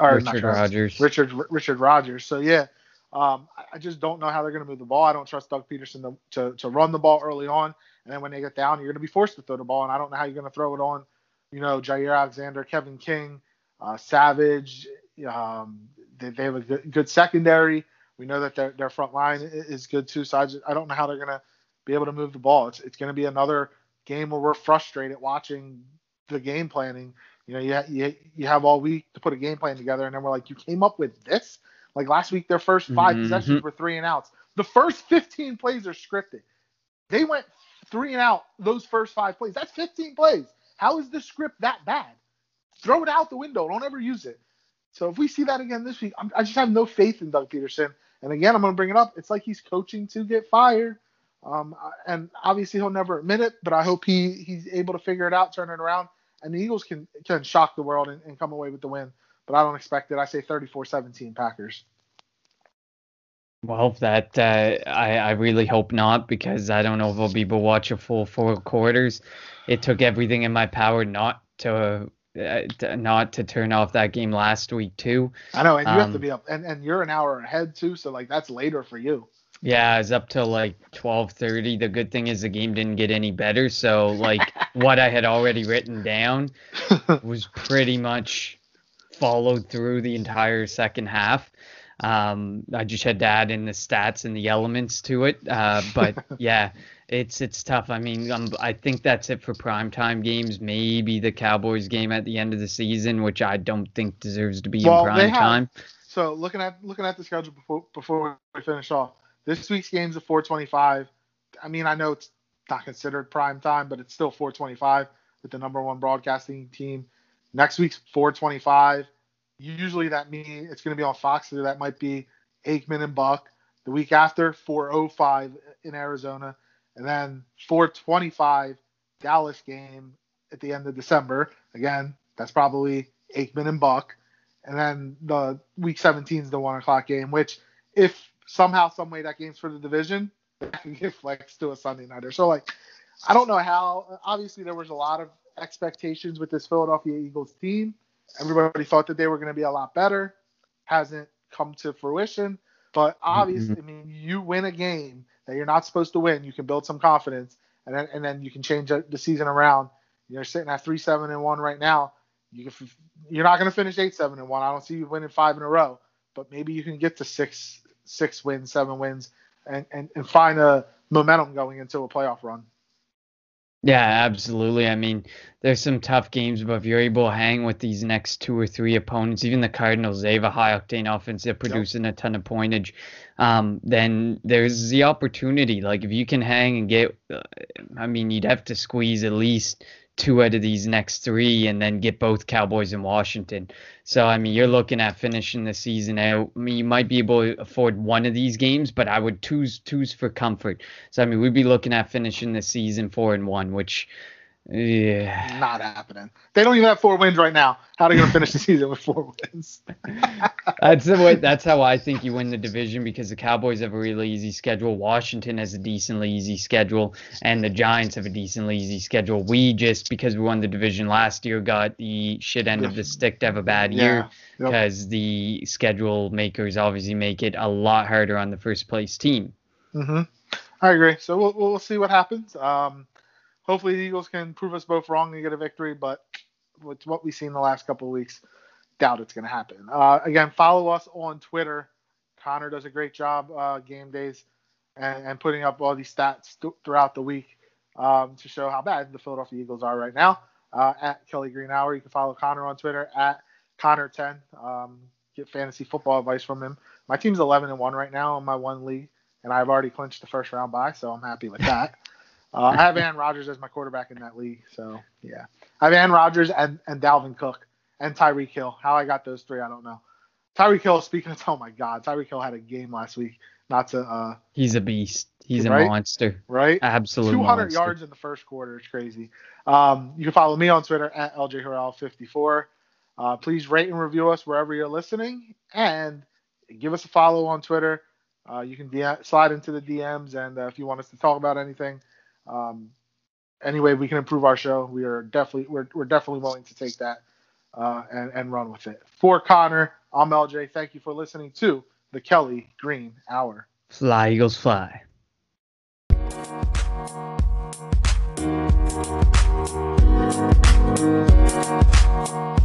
or Richard Travis, Rodgers. Richard Richard Rodgers. So yeah, um, I just don't know how they're going to move the ball. I don't trust Doug Pederson to, to, to run the ball early on, and then when they get down, you're going to be forced to throw the ball, and I don't know how you're going to throw it on, you know, Jaire Alexander, Kevin King, uh, Savage. Um, they, they, have a good, good, secondary. We know that their their front line is good too. So I, just, I don't know how they're going to be able to move the ball. It's it's going to be another game where we're frustrated watching the game planning. You know, you, you you have all week to put a game plan together, and then we're like, you came up with this. Like last week, their first 5 mm-hmm. possessions were three and outs. The first 15 plays are scripted. They went three and out those first five plays. That's 15 plays. How is the script that bad? Throw it out the window. Don't ever use it. So if we see that again this week, I'm, i just have no faith in Doug Pederson. And again, I'm going to bring it up. It's like he's coaching to get fired. Um, and obviously he'll never admit it, but I hope he he's able to figure it out, turn it around, and the Eagles can can shock the world and, and come away with the win. But I don't expect it. I say 34-17 Packers. Well, that uh, I I really hope not because I don't know if I'll be able to watch a full four quarters. It took everything in my power not to uh, not to turn off that game last week too. I know, and you um, have to um, be up, and, and you're an hour ahead too, so like that's later for you. Yeah, it's up till like twelve thirty. The good thing is the game didn't get any better, so like (laughs) what I had already written down (laughs) was pretty much followed through the entire second half. Um, I just had to add in the stats and the elements to it, uh, but (laughs) yeah, it's it's tough. I mean, um, I think that's it for primetime games. Maybe the Cowboys game at the end of the season, which I don't think deserves to be well, in prime time. So looking at looking at the schedule before before we finish off, this week's game's at 4:25. I mean, I know it's not considered prime time, but it's still 4:25 with the number one broadcasting team. Next week's 4:25. Usually that means it's going to be on Fox, so that might be Aikman and Buck. The week after, 4:05 in Arizona and then 425 Dallas game at the end of December. Again, that's probably Aikman and Buck. And then the week 17 is the one o'clock game, which if somehow, some way that game's for the division, (laughs) that can get flexed to a Sunday nighter. So like, I don't know how. Obviously, there was a lot of expectations with this Philadelphia Eagles team. Everybody thought that they were going to be a lot better. Hasn't come to fruition. But obviously, mm-hmm. I mean, you win a game that you're not supposed to win, you can build some confidence, and then and then you can change the season around. You're sitting at three seven and one right now. You can, you're not going to finish eight seven and one. I don't see you winning five in a row, but maybe you can get to six six wins, seven wins, and and, and find a momentum going into a playoff run. Yeah, absolutely. I mean, there's some tough games, but if you're able to hang with these next two or three opponents, even the Cardinals, they have a high octane offense. They're producing yep. a ton of pointage. Um, then there's the opportunity. Like if you can hang and get, uh, I mean, you'd have to squeeze at least two out of these next three and then get both Cowboys and Washington. So I mean, you're looking at finishing the season out. I mean, you might be able to afford one of these games, but I would choose choose for comfort. So I mean, we'd be looking at finishing the season four and one, which yeah. Not happening. They don't even have four wins right now. How are they going to finish the season with four wins? (laughs) that's the way. That's how I think you win the division because the Cowboys have a really easy schedule. Washington has a decently easy schedule, and the Giants have a decently easy schedule. We just because we won the division last year got the shit end of the stick to have a bad year yeah. because yep. the schedule makers obviously make it a lot harder on the first place team. Mm-hmm. I agree. So we'll we'll see what happens. Um, hopefully the Eagles can prove us both wrong and get a victory. But with what we've seen the last couple of weeks, doubt it's going to happen. Uh, again, follow us on Twitter. Connor does a great job uh, game days and, and, putting up all these stats th- throughout the week um, to show how bad the Philadelphia Eagles are right now. Uh, at Kelly Green Hour, you can follow Connor on Twitter at Connor10. Um, get fantasy football advice from him. My team's 11 and one right now in my one league, and I've already clinched the first round bye, so I'm happy with that. (laughs) uh, I have Aaron Rodgers as my quarterback in that league, so yeah. I have Aaron Rodgers and and Dalvin Cook and Tyreek Hill. How I got those three, I don't know. Tyreek Hill, speaking of, (laughs) oh my God, Tyreek Hill had a game last week. Not to, uh, He's a beast. He's Right? a monster. right? Absolutely. 200 monster. yards in the first quarter. It's crazy. Um, you can follow me on Twitter at LJHurrell54. Uh, please rate and review us wherever you're listening, and give us a follow on Twitter. Uh, you can DM, slide into the DMs, and uh, if you want us to talk about anything, um, any way we can improve our show, we are definitely we're, we're definitely willing to take that uh, and, and run with it. For Connor, I'm LJ. Thank you for listening to the Kelly Green Hour. Fly Eagles fly. Thank